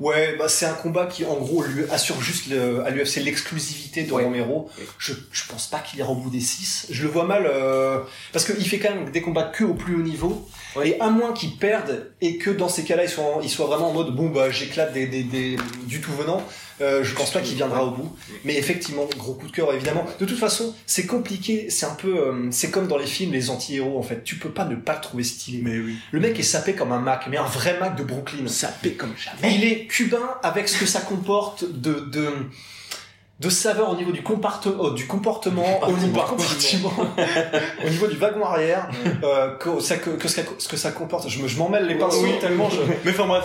Speaker 2: Ouais, bah c'est un combat qui en gros lui assure juste le- à l'UFC l'exclusivité de
Speaker 3: Ouais.
Speaker 2: Romero. Je, je pense pas qu'il ira au bout des 6. Je le vois mal euh, parce qu'il fait quand même des combats que au plus haut niveau.
Speaker 3: Ouais.
Speaker 2: Et à moins qu'il perde et que dans ces cas-là il soit, en- il soit vraiment en mode bon bah j'éclate des, des, des- du tout venant. Euh, je pense pas qu'il viendra au bout. Mais effectivement, gros coup de cœur évidemment. De toute façon, c'est compliqué. C'est un peu, euh, c'est comme dans les films les anti-héros en fait. Tu peux pas ne pas le trouver stylé.
Speaker 1: Mais oui.
Speaker 2: Le mec est sapé comme un Mac, mais un vrai Mac de Brooklyn.
Speaker 1: Sapé comme jamais.
Speaker 2: Il est cubain avec ce que ça comporte de, de, de saveur au niveau du, euh, du comportement, au niveau, compartiment, au niveau du wagon arrière, euh, que, ça, que, que ce, que, ça comporte. Je me- je m'en mêle les pinceaux
Speaker 1: Oui.
Speaker 2: tellement je...
Speaker 1: Mais enfin bref,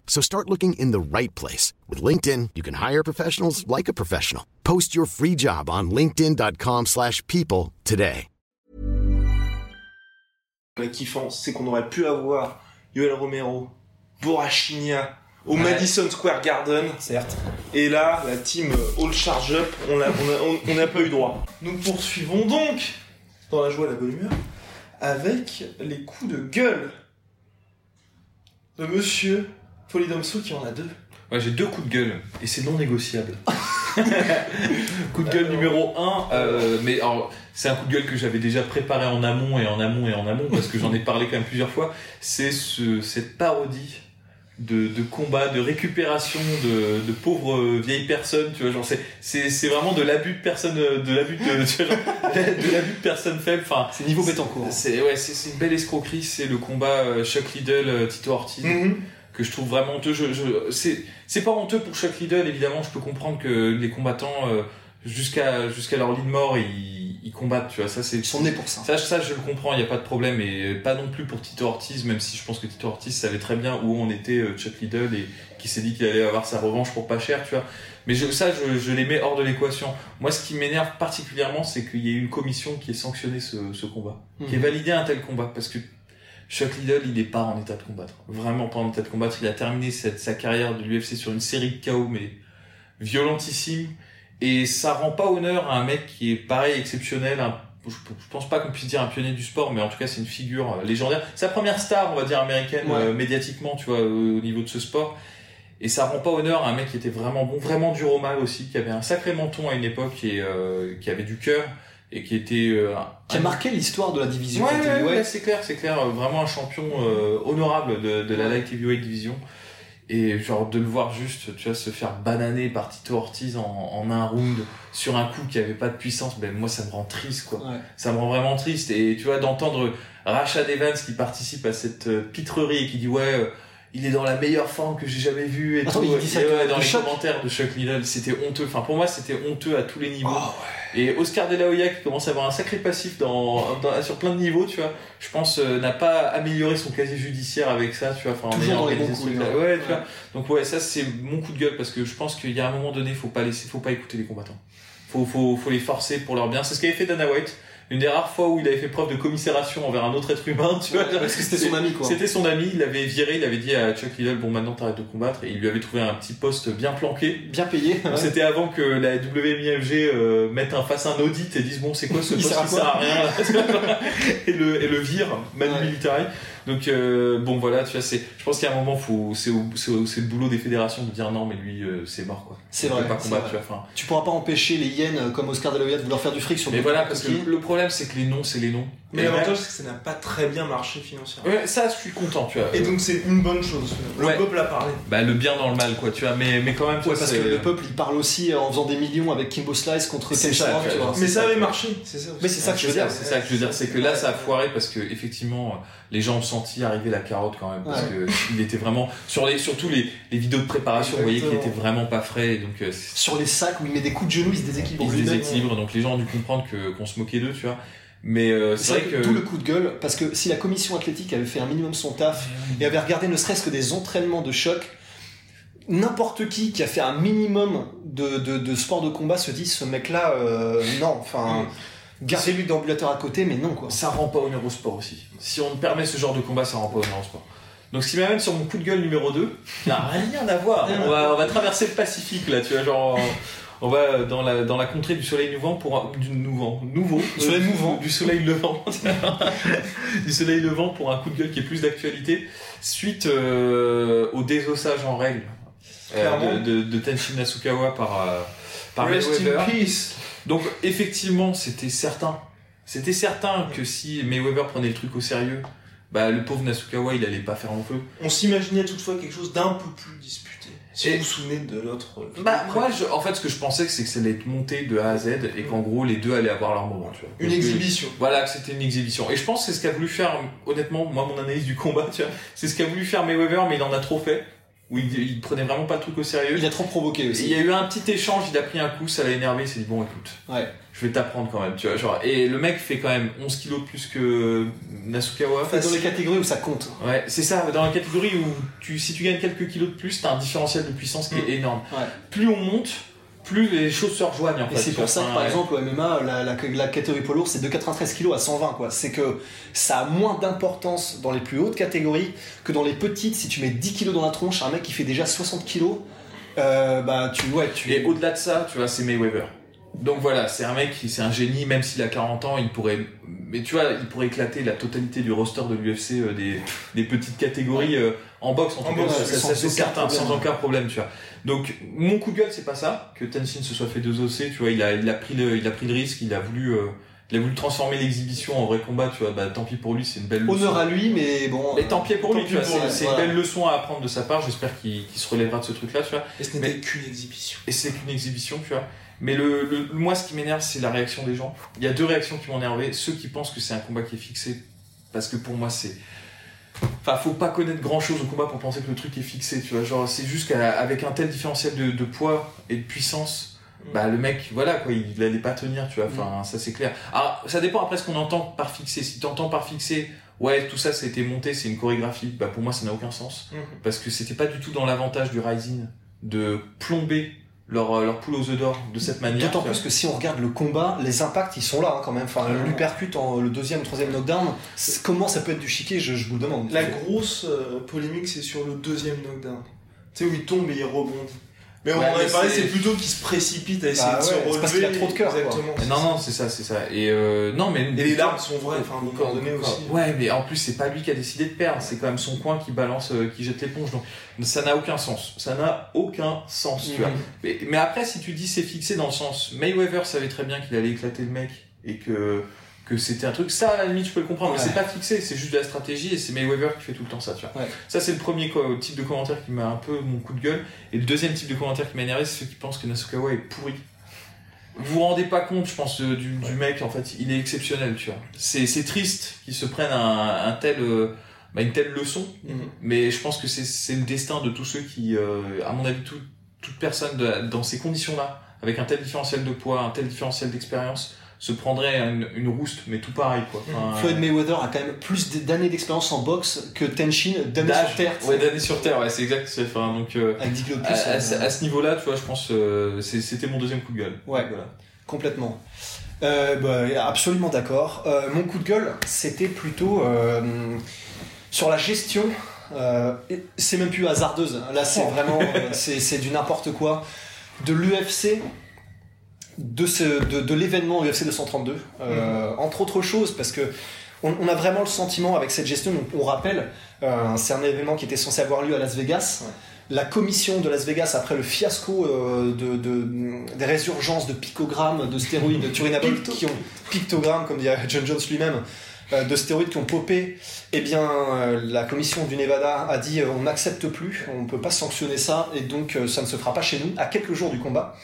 Speaker 5: So start looking in the right place. With LinkedIn, you can hire professionals like a professional. Post your free job on linkedin.com/people slash people today.
Speaker 1: la kiffance, c'est qu'on aurait pu avoir Yoel Romero, Borachinia au
Speaker 3: Ouais.
Speaker 1: Madison Square Garden.
Speaker 2: Certes.
Speaker 1: Et là, la team All Charge Up, on n'a on a- on- on n'a pas eu droit. Nous poursuivons donc, dans la joie et la bonne humeur, avec les coups de gueule de monsieur Polydomso qui en a deux.
Speaker 3: Ouais, j'ai deux coups de gueule et c'est non négociable. coup de gueule numéro 1, mais alors, c'est un coup de gueule que j'avais déjà préparé en amont et en amont et en amont parce que j'en ai parlé quand même plusieurs fois. C'est ce, cette parodie de, de combat, de récupération de, de pauvres euh, vieilles personnes, tu vois, genre c'est, c'est, c'est vraiment de l'abus de personnes, euh, de l'abus de, tu vois, genre, de l'abus de personnes faibles, enfin.
Speaker 2: C'est niveau Betancourt.
Speaker 3: C'est, ouais, c'est, une belle escroquerie, c'est le combat euh, Chuck Liddell, euh, Tito Ortiz que je trouve vraiment honteux. Je, je, c'est, c'est pas honteux pour Chuck Liddell, évidemment. Je peux comprendre que les combattants, euh, jusqu'à, jusqu'à leur lit de mort, ils, ils combattent, tu vois. Ça, c'est,
Speaker 2: Ils sont nés pour ça.
Speaker 3: ça, ça, je le comprends, il n'y a pas de problème. Et pas non plus pour Tito Ortiz, même si je pense que Tito Ortiz savait très bien où on était, euh, Chuck Liddell, et qui s'est dit qu'il allait avoir sa revanche pour pas cher, tu vois. Mais je, ça, je, je les mets hors de l'équation. Moi, ce qui m'énerve particulièrement, c'est qu'il y ait une commission qui ait sanctionné ce, ce combat, qui ait
Speaker 2: Mhm.
Speaker 3: validé un tel combat, parce que Chuck Liddell, il n'est pas en état de combattre. Vraiment pas en état de combattre. Il a terminé cette, sa carrière de l'UFC sur une série de KO, mais violentissime. Et ça rend pas honneur à un mec qui est pareil, exceptionnel. un- je, je pense pas qu'on puisse dire un pionnier du sport, mais en tout cas, c'est une figure euh, légendaire. Sa première star, on va dire, américaine,
Speaker 2: Ouais.
Speaker 3: euh, médiatiquement, tu vois, euh, au niveau de ce sport. Et ça rend pas honneur à un mec qui était vraiment bon, vraiment dur au mal aussi, qui avait un sacré menton à une époque et euh, qui avait du cœur et qui était euh,
Speaker 2: Qui a marqué l'histoire de la division.
Speaker 3: Ouais, ouais,
Speaker 2: ouais.
Speaker 3: ouais, c'est clair, c'est clair. euh, Vraiment un champion euh, honorable de, de la light heavyweight division. Et genre de le voir juste, tu vois, se faire bananer par Tito Ortiz en, en un round sur un coup qui avait pas de puissance, ben moi ça me rend triste quoi.
Speaker 2: Ouais.
Speaker 3: Ça me rend vraiment triste. Et tu vois, d'entendre Rashad Evans qui participe à cette euh, pitrerie et qui dit ouais, euh, il est dans la meilleure forme que j'ai jamais vue et
Speaker 2: Attends,
Speaker 3: tout.
Speaker 2: il dit ça
Speaker 3: Et ouais, dans les
Speaker 2: Chuck
Speaker 3: commentaires de Chuck Liddell, c'était honteux. Enfin pour moi c'était honteux à tous les niveaux.
Speaker 2: Oh,
Speaker 3: Et Oscar De La Hoya qui commence à avoir un sacré passif dans, dans- sur plein de niveaux, tu vois. Je pense euh, n'a pas amélioré son casier judiciaire avec ça, tu vois. Enfin, en
Speaker 2: Toujours
Speaker 3: ayant organisé
Speaker 2: coups,
Speaker 3: truc-là.
Speaker 2: hein.
Speaker 3: Ouais, tu
Speaker 2: Ouais.
Speaker 3: vois. Donc ouais, ça c'est mon coup de gueule parce que je pense qu'il y a un moment donné, faut pas laisser, faut pas écouter les combattants. Faut, faut, faut les forcer pour leur bien. C'est ce qu'avait fait Dana White. Une des rares fois où il avait fait preuve de commisération envers un autre être humain, tu vois.
Speaker 2: Parce que c'était son ami, quoi.
Speaker 3: C'était son ami, il l'avait viré, il avait dit à Chuck Liddell, bon maintenant t'arrêtes de combattre, et il lui avait trouvé un petit poste bien planqué.
Speaker 2: Bien payé.
Speaker 3: C'était avant que la WMIFG euh, mette en face un audit et dise bon c'est quoi ce poste
Speaker 2: à
Speaker 3: qui sert à rien et le et le vire Manu
Speaker 2: Ouais.
Speaker 3: Militari. Donc euh, bon voilà tu vois c'est je pense qu'il y a un moment faut c'est au- c'est au- c'est le boulot des fédérations de dire non mais lui euh, c'est mort quoi.
Speaker 2: C'est vrai,
Speaker 3: pas
Speaker 2: c'est
Speaker 3: combattre
Speaker 2: vrai.
Speaker 3: tu vois.
Speaker 2: Tu pourras pas empêcher les hyènes euh, comme Oscar De La Hoya de vouloir faire du fric sur
Speaker 3: Mais
Speaker 2: le
Speaker 3: voilà parce que le problème c'est que les noms c'est les noms.
Speaker 1: Mais l'avantage, c'est que ça n'a pas très bien marché financièrement.
Speaker 3: Ouais, ça je suis content tu vois.
Speaker 1: Et donc, c'est une bonne chose. Le
Speaker 3: Ouais.
Speaker 1: peuple a parlé.
Speaker 3: bah le bien dans le mal quoi tu vois mais mais quand même
Speaker 2: Ouais, parce
Speaker 3: c'est-
Speaker 2: que le peuple il parle aussi en faisant des millions avec Kimbo Slice contre Ken.
Speaker 1: Mais
Speaker 3: c'est
Speaker 1: ça
Speaker 3: ça
Speaker 1: avait marché, c'est ça. aussi.
Speaker 2: Mais c'est ça que je veux dire.
Speaker 3: C'est ça que je veux dire, c'est que là ça a foiré parce que effectivement les gens ont senti arriver la carotte quand même parce
Speaker 2: Ouais.
Speaker 3: que il était vraiment sur les surtout les, les vidéos de préparation, vous voyez qu'il
Speaker 1: Exactement.
Speaker 3: était vraiment pas frais donc euh,
Speaker 2: Sur les sacs où il met des coups de genoux, il se déséquilibre.
Speaker 3: il se déséquilibre donc les gens ont dû comprendre que qu'on se moquait d'eux, tu vois. Mais euh,
Speaker 2: C'est vrai que, d'où le coup de gueule, parce que si la commission athlétique avait fait un minimum son taf et avait regardé ne serait-ce que des entraînements de choc, n'importe qui qui a fait un minimum de, de, de sport de combat se dit ce mec-là, euh, non, enfin, gardez-lui d'ambulateur à côté, mais non quoi.
Speaker 3: Ça rend pas honneur au sport aussi. Si on permet ce genre de combat, ça rend pas honneur au sport. Donc ce qui m'amène sur mon coup de gueule numéro 2, qui n'a rien à voir. On va, on va traverser le Pacifique là, tu vois, genre on va dans la dans la contrée du soleil mouvant pour un, du nouveau nouveau
Speaker 2: Du soleil
Speaker 3: euh,
Speaker 2: mouvant.
Speaker 3: du soleil levant du soleil levant pour un coup de gueule qui est plus d'actualité suite euh, au désossage en règle euh, de, de, de Tenshin Nasukawa par euh, par
Speaker 1: Rest in peace.
Speaker 3: Donc effectivement, c'était certain. C'était certain que si Mayweather prenait le truc au sérieux, bah le pauvre Nasukawa, il allait pas faire long feu.
Speaker 1: On s'imaginait toutefois quelque chose d'un peu plus disputé. Si
Speaker 3: Et-
Speaker 1: vous vous souvenez de l'autre. euh,
Speaker 3: Bah moi, je- en fait, ce que je pensais, c'est que ça allait être monté de A à Z et qu'en gros, les deux allaient avoir leur moment, tu vois.
Speaker 1: Une
Speaker 3: Donc,
Speaker 1: exhibition.
Speaker 3: Voilà, que c'était une exhibition. Et je pense que c'est ce qu'a voulu faire, honnêtement, moi, mon analyse du combat, tu vois, c'est ce qu'a voulu faire Mayweather, mais il en a trop fait. Où il, il prenait vraiment pas le truc au sérieux.
Speaker 2: Il a trop provoqué
Speaker 3: Et
Speaker 2: aussi.
Speaker 3: il y a eu un petit échange, il a pris un coup, ça l'a énervé, il s'est dit bon écoute,
Speaker 2: Ouais.
Speaker 3: je vais t'apprendre quand même, tu vois, genre, et le mec fait quand même 11 kilos de plus que Nasukawa.
Speaker 2: Enfin, dans les catégories où ça compte.
Speaker 3: Ouais, c'est ça, dans la catégorie où tu, si tu gagnes quelques kilos de plus, t'as un différentiel de puissance qui est énorme.
Speaker 2: Ouais.
Speaker 3: Plus on monte, plus les choses se rejoignent en
Speaker 2: Et
Speaker 3: fait.
Speaker 2: c'est
Speaker 3: tu
Speaker 2: pour ça que par
Speaker 3: ouais.
Speaker 2: exemple au MMA, la, la, la catégorie poids lourd c'est de 93 kg à 120 quoi. C'est que ça a moins d'importance dans les plus hautes catégories que dans les petites. Si tu mets 10 kg dans la tronche, un mec qui fait déjà 60 kg, euh, bah tu ouais tu.
Speaker 3: Et au-delà de ça, tu vois, c'est Mayweather. Donc voilà, c'est un mec, qui- c'est un génie, même s'il a 40 ans, il pourrait, mais tu vois, il pourrait éclater la totalité du roster de l'UFC euh, des, des petites catégories euh, en boxe, en tout
Speaker 1: En
Speaker 3: cas,
Speaker 1: boxe,
Speaker 3: ça, ça,
Speaker 2: sans aucun
Speaker 3: certain,
Speaker 2: problème.
Speaker 3: sans aucun problème, tu vois. Donc mon coup de gueule, c'est pas ça, que Tenshin se soit fait désosser, tu vois, il a, il a pris le, il a pris le risque, il a voulu, euh, il a voulu transformer l'exhibition en vrai combat, tu vois, bah tant pis pour lui, c'est une belle leçon.
Speaker 2: Honneur à lui, mais bon.
Speaker 3: Mais tant pis pour lui,
Speaker 2: Tant
Speaker 3: tu vois, c'est
Speaker 2: lui,
Speaker 3: c'est
Speaker 2: voilà.
Speaker 3: une belle leçon à apprendre de sa part, j'espère qu'il qu'il se relèvera de ce truc-là, tu vois.
Speaker 1: Et ce n'était qu'une exhibition.
Speaker 3: Et c'est qu'une exhibition, tu vois. Mais le, le- moi, ce qui m'énerve, c'est la réaction des gens. Il y a deux réactions qui m'ont énervé. Ceux qui pensent que c'est un combat qui est fixé, parce que pour moi, c'est. Enfin, faut pas connaître grand chose au combat pour penser que le truc est fixé, tu vois. Genre, c'est juste qu'avec un tel différentiel de, de poids et de puissance, bah, le mec, voilà, quoi, il allait pas tenir, tu vois. Enfin, ça, c'est clair. Alors, ça dépend après ce qu'on entend par fixé. Si t'entends par fixé, ouais, tout ça, été monté, c'est une chorégraphie, bah, pour moi, ça n'a aucun sens.
Speaker 1: Mhm.
Speaker 3: Parce que c'était pas du tout dans l'avantage du Rising de plomber leur, euh, leur poule aux œufs d'or de cette manière.
Speaker 2: D'autant plus que si on regarde le combat, les impacts ils sont là hein, quand même. Enfin,
Speaker 3: Clairement.
Speaker 2: l'uppercut en le deuxième, troisième knockdown, comment ça peut être du chiquet je, je vous le demande.
Speaker 1: La grosse euh, polémique, c'est sur le deuxième knockdown. Tu sais, où il tombe et il rebondit. Mais on en avait parlé,
Speaker 3: c'est-
Speaker 1: plutôt qu'il se précipite à essayer
Speaker 2: Bah
Speaker 1: de se relever.
Speaker 2: parce qu'il a trop de cœur.
Speaker 1: Exactement.
Speaker 3: Non, non, c'est ça, c'est ça. Et euh, non, mais.
Speaker 1: Et les larmes sont vraies, enfin, vous coordonnez aussi.
Speaker 3: Ouais, mais en plus, c'est pas lui qui a décidé de perdre, c'est quand même son coin qui balance, euh, qui jette l'éponge. Donc, ça n'a aucun sens. Ça n'a aucun sens, tu vois.
Speaker 2: Mhm.
Speaker 3: Mais, mais après, si tu dis c'est fixé dans le sens, Mayweather savait très bien qu'il allait éclater le mec et que que c'était un truc, ça à la limite je peux le comprendre, mais c'est pas fixé, c'est juste de la stratégie et c'est Mayweather qui fait tout le temps ça, tu vois.
Speaker 2: Ouais.
Speaker 3: Ça c'est le premier type de commentaire qui m'a un peu mon coup de gueule et le deuxième type de commentaire qui m'a énervé, c'est ceux qui pensent que Nasukawa est pourri. Vous vous rendez pas compte, je pense, euh, du, du mec, en fait, il est exceptionnel, tu vois. C'est triste qu'ils se prennent un, un tel, euh, bah, une telle leçon,
Speaker 1: Mhm.
Speaker 3: mais je pense que c'est c'est le destin de tous ceux qui, euh, à mon avis, tout- toute personne de- dans ces conditions-là, avec un tel différentiel de poids, un tel différentiel d'expérience, se prendrait une, une rouste, mais tout pareil, quoi. Enfin,
Speaker 2: Floyd Mayweather a quand même plus d'années d'expérience en boxe que Tenshin d'années sur terre.
Speaker 3: Ouais, d'années sur terre, ouais, c'est exact. c'est- Enfin, donc, euh,
Speaker 2: Avec 10 kilos de
Speaker 3: à,
Speaker 2: plus.
Speaker 3: à
Speaker 2: euh,
Speaker 3: ce- à ce niveau-là, tu vois, je pense, euh, c'était mon deuxième coup de gueule.
Speaker 2: Ouais.
Speaker 3: Voilà.
Speaker 2: Complètement. Euh, bah, absolument d'accord. Euh, mon coup de gueule, c'était plutôt euh, sur la gestion. Euh, c'est même plus hasardeuse. Là, c'est
Speaker 1: Oh.
Speaker 2: vraiment, euh, c'est c'est du n'importe quoi. De l'UFC, de, ce, de, de l'événement UFC 232, euh, entre autres choses, parce que on, on a vraiment le sentiment avec cette gestion. on rappelle, euh, c'est un événement qui était censé avoir lieu à Las Vegas. La commission de Las Vegas, après le fiasco euh, de, de- des résurgences de picogrammes, de stéroïdes turinaboles qui ont pictogrammes, comme dit John Jones lui-même, de stéroïdes qui ont popé, eh bien, la commission du Nevada a dit on n'accepte plus, on ne peut pas sanctionner ça, et donc ça ne se fera pas chez nous, à quelques jours du combat.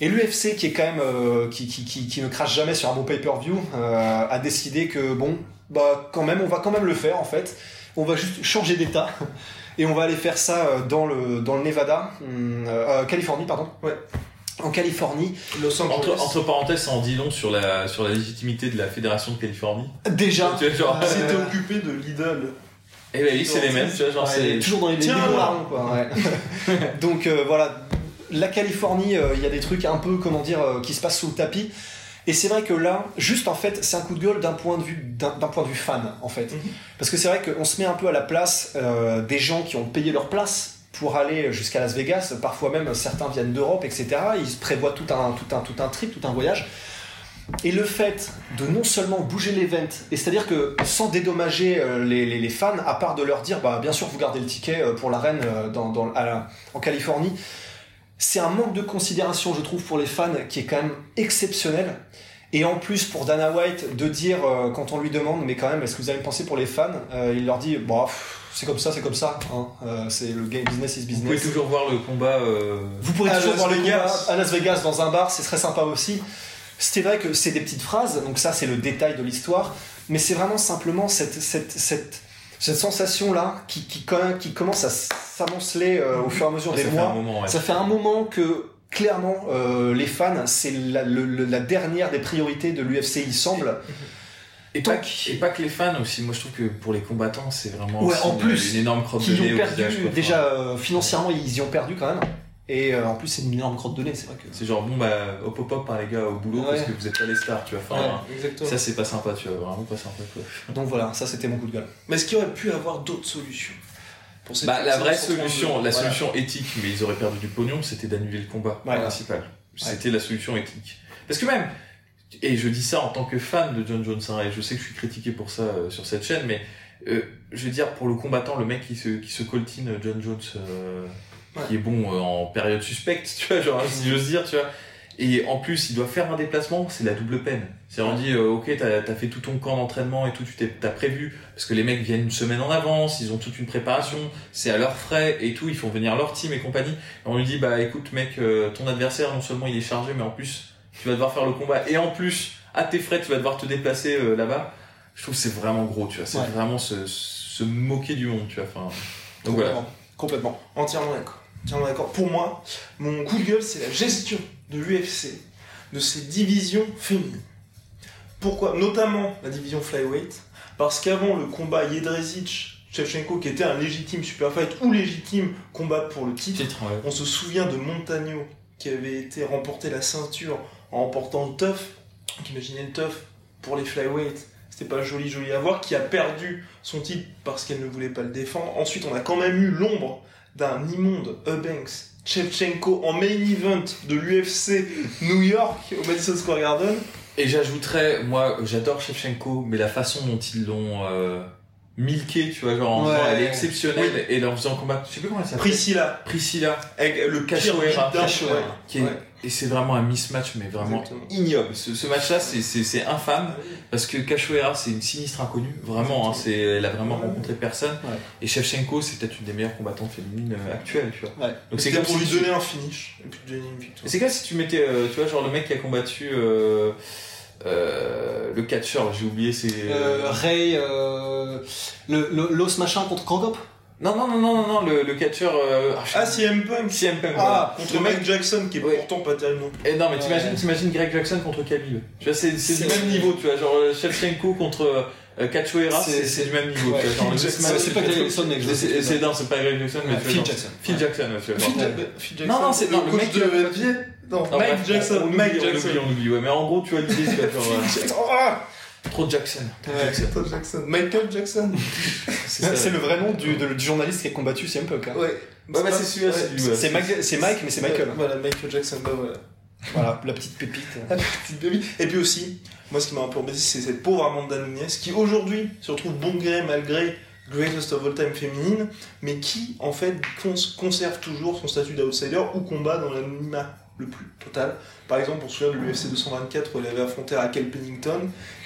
Speaker 2: Et l'UFC, qui est quand même euh, qui, qui, qui, qui ne crache jamais sur un bon pay-per-view, euh, a décidé que bon, bah quand même, on va quand même le faire en fait. On va juste changer d'état et on va aller faire ça euh, dans le dans le Nevada, hum, euh, euh, Californie pardon.
Speaker 1: Ouais.
Speaker 2: En Californie,
Speaker 1: Los Angeles.
Speaker 3: Entre, entre parenthèses, ça en dit long sur la, sur la légitimité de la Fédération de Californie.
Speaker 2: déjà.
Speaker 3: Tu vois, genre,
Speaker 1: C'était occupé de l'idole
Speaker 3: Et ben oui, c'est les mêmes, tu vois, genre
Speaker 2: Ouais,
Speaker 3: c'est
Speaker 2: toujours dans les, les marrons, quoi. ouais. Donc euh, voilà, la Californie, euh, il y a des trucs un peu, comment dire, euh, qui se passent sous le tapis. Et c'est vrai que là, juste en fait, c'est un coup de gueule d'un point de vue d'un point de vue fan, en fait.
Speaker 1: Mhm.
Speaker 2: Parce que c'est vrai qu'on se met un peu à la place euh, des gens qui ont payé leur place pour aller jusqu'à Las Vegas. Parfois même, certains viennent d'Europe, etc. Ils se prévoient tout un, tout un, tout un trip, tout un voyage. Et le fait de non seulement bouger l'event, et c'est-à-dire que sans dédommager les, les- les fans, à part de leur dire, bah, bien sûr, vous gardez le ticket pour l'arène dans, dans, à la- en Californie, c'est un manque de considération, je trouve, pour les fans qui est quand même exceptionnel. Et en plus, pour Dana White, de dire, euh, quand on lui demande, mais quand même, est-ce que vous avez une pensée pour les fans Euh, Il leur dit, bah, c'est comme ça, c'est comme ça. Hein. Euh, c'est le game business is
Speaker 3: Vous pouvez
Speaker 2: business.
Speaker 3: toujours voir le combat.
Speaker 2: Vous pourrez
Speaker 1: À
Speaker 2: toujours
Speaker 1: Las
Speaker 2: voir le combat à Las Vegas dans un bar, c'est très sympa aussi. C'est vrai que c'est des petites phrases, donc ça c'est le détail de l'histoire, mais c'est vraiment simplement cette, cette, cette, cette sensation-là qui, qui, commence à s'amonceler euh, au fur et à mesure
Speaker 3: ça
Speaker 2: des mois.
Speaker 3: un moment, ouais.
Speaker 2: Ça fait un moment que clairement euh, les fans, c'est la, dernière des priorités de l'UFC, il semble.
Speaker 3: Et pas,
Speaker 2: Donc-
Speaker 3: et pas que les fans aussi. Moi, je trouve que pour les combattants, c'est vraiment
Speaker 2: Ouais, en
Speaker 3: une-
Speaker 2: plus,
Speaker 3: une énorme crotte de nez au
Speaker 2: perdu,
Speaker 3: visage,
Speaker 2: déjà euh, financièrement, ils y ont perdu quand même. Et euh, en plus, c'est une énorme crotte de nez, c'est vrai que.
Speaker 3: C'est genre bon bah hop hop hop par les gars au boulot parce
Speaker 2: Ouais.
Speaker 3: que vous êtes pas les stars, tu vois. Enfin,
Speaker 1: Exactement.
Speaker 3: ça c'est pas sympa, tu vois. Vraiment pas sympa quoi.
Speaker 2: Donc voilà, ça c'était mon coup de gueule.
Speaker 1: Mais est-ce qu'il aurait pu avoir d'autres solutions pour cette
Speaker 3: Bah, la vraie
Speaker 1: 732?
Speaker 3: solution, la
Speaker 1: Voilà.
Speaker 3: solution éthique, mais ils auraient perdu du pognon, c'était d'annuler le combat
Speaker 2: Ouais.
Speaker 3: principal. C'était la solution éthique. Parce que même, et je dis ça en tant que fan de John Jones, hein, et je sais que je suis critiqué pour ça euh, sur cette chaîne, mais euh, je veux dire, pour le combattant, le mec qui se, qui se coltine John Jones, qui est bon euh, en période suspecte, tu vois, genre, si j'ose dire, tu vois. Et en plus, il doit faire un déplacement, c'est la double peine. C'est on dit, euh, ok, t'as as fait tout ton camp d'entraînement et tout, tu t'as prévu, parce que les mecs viennent une semaine en avance, ils ont toute une préparation, c'est à leurs frais et tout, ils font venir leur team et compagnie. Et on lui dit, bah écoute mec, euh, ton adversaire, non seulement il est chargé, mais en plus, tu vas devoir faire le combat. Et en plus, à tes frais, tu vas devoir te déplacer euh, là-bas. Je trouve que c'est vraiment gros, tu vois. C'est
Speaker 2: Ouais.
Speaker 3: vraiment se, se moquer du monde, tu vois. Enfin, donc voilà.
Speaker 1: Complètement. Entièrement d'accord. Entièrement d'accord. Pour moi, mon coup de gueule, c'est la gestion de l'UFC, de ses divisions féminines. Pourquoi? Notamment la division flyweight, parce qu'avant le combat Jedrzejczyk Shevchenko, qui était un légitime super fight ou légitime combat pour le titre,
Speaker 3: Titre, ouais.
Speaker 1: on se souvient de Montagno qui avait été remporté la ceinture en remportant le tough. Donc imaginez le tough pour les flyweight, c'était pas joli joli à voir, qui a perdu son titre parce qu'elle ne voulait pas le défendre. Ensuite, on a quand même eu l'ombre d'un immonde Eubanks, Shevchenko en main event de l'UFC New York au Madison Square Garden.
Speaker 3: Et j'ajouterais, moi, j'adore Shevchenko, mais la façon dont ils l'ont euh, milqué, tu vois, genre, en
Speaker 2: Ouais.
Speaker 3: disant, elle est exceptionnelle, et en faisant combat, je sais plus comment elle s'appelle.
Speaker 1: Priscilla,
Speaker 3: Priscilla,
Speaker 1: avec le
Speaker 3: Cachoeira. qui est,
Speaker 1: Ouais.
Speaker 3: Et c'est vraiment un mismatch, mais vraiment
Speaker 1: Exactement.
Speaker 3: ignoble. Ce, ce match-là, c'est, infâme, parce que Cachoeira, c'est une sinistre inconnue, vraiment, hein, c'est, elle a vraiment rencontré personne,
Speaker 2: Ouais.
Speaker 3: et Shevchenko, c'est peut-être une des meilleures combattantes féminines euh, actuelles, tu vois.
Speaker 2: Ouais.
Speaker 3: Donc c'est comme
Speaker 1: pour
Speaker 3: si
Speaker 1: lui
Speaker 3: tu-
Speaker 1: donner un finish et puis donner une victoire.
Speaker 3: C'est comme si tu mettais, euh, tu vois, genre le mec qui a combattu euh, euh, le catcheur, j'ai oublié, c'est.
Speaker 2: Euh, Ray, euh, le, le- l'os machin contre Krogop
Speaker 3: Non, non, non, non, non, non, le, le catcheur. Euh...
Speaker 1: Ah,
Speaker 3: pas.
Speaker 1: CM Punk
Speaker 3: CM Punk, voilà.
Speaker 1: Ah, contre
Speaker 3: Le mec-
Speaker 1: Mike Jackson, qui est
Speaker 3: Ouais.
Speaker 1: pourtant pas terrible non plus.
Speaker 3: Et non, mais t'imagines,
Speaker 2: Ouais.
Speaker 3: t'imagines Greg Jackson contre Khabib. Tu vois, c'est, c'est du
Speaker 2: C'est-
Speaker 3: même niveau, tu vois, genre euh, Shevchenko contre euh, Cachoeira,
Speaker 2: C'est-
Speaker 3: c'est,
Speaker 2: c'est-
Speaker 3: c'est du même niveau,
Speaker 2: Ouais.
Speaker 3: tu vois, genre le
Speaker 1: Jackson,
Speaker 3: match-
Speaker 2: c'est pas Greg Jackson, mec, je
Speaker 3: C'est, c'est,
Speaker 2: c'est
Speaker 3: c'est- non, c'est pas Greg Jackson, mais
Speaker 2: Ouais,
Speaker 3: tu vois,
Speaker 2: Phil
Speaker 3: genre-
Speaker 2: Jackson.
Speaker 3: Phil Jackson, ouais, tu vois,
Speaker 1: Phil,
Speaker 3: genre.
Speaker 1: Ja- Phil
Speaker 3: Non, non, c'est-
Speaker 1: le
Speaker 3: non, le
Speaker 1: coach
Speaker 3: mec,
Speaker 1: de
Speaker 3: euh,
Speaker 1: NBA. Non,
Speaker 3: Non,
Speaker 1: Mike
Speaker 3: bref,
Speaker 1: Jackson,
Speaker 3: on oublie,
Speaker 1: Mike
Speaker 3: on
Speaker 1: Jackson.
Speaker 3: oublie, on oublie, ouais, mais en gros, tu vois l'idée, tu vois, genre, euh,
Speaker 1: Ah
Speaker 3: trop Jackson. trop
Speaker 1: Ouais,
Speaker 3: Jackson.
Speaker 1: Michael Jackson.
Speaker 3: C'est
Speaker 2: le vrai nom du, de- du journaliste qui a combattu CM Punk. hein.
Speaker 1: Ouais.
Speaker 3: Ouais, bah, c'est celui-là, c'est
Speaker 2: Mike, c'est Mike, mais c'est Michael.
Speaker 1: Voilà, Michael Jackson, bah voilà.
Speaker 2: Voilà, la petite pépite.
Speaker 1: Petite baby. Et puis aussi, moi ce qui m'a un peu embêté, c'est cette pauvre Amanda Nunes qui aujourd'hui se retrouve bon gré malgré Greatest of All Time féminine, mais qui en fait cons- conserve toujours son statut d'outsider ou combat dans l'anonymat le plus total. Par exemple, on se souvient de l'UFC 224 où elle avait affronté Raquel Pennington,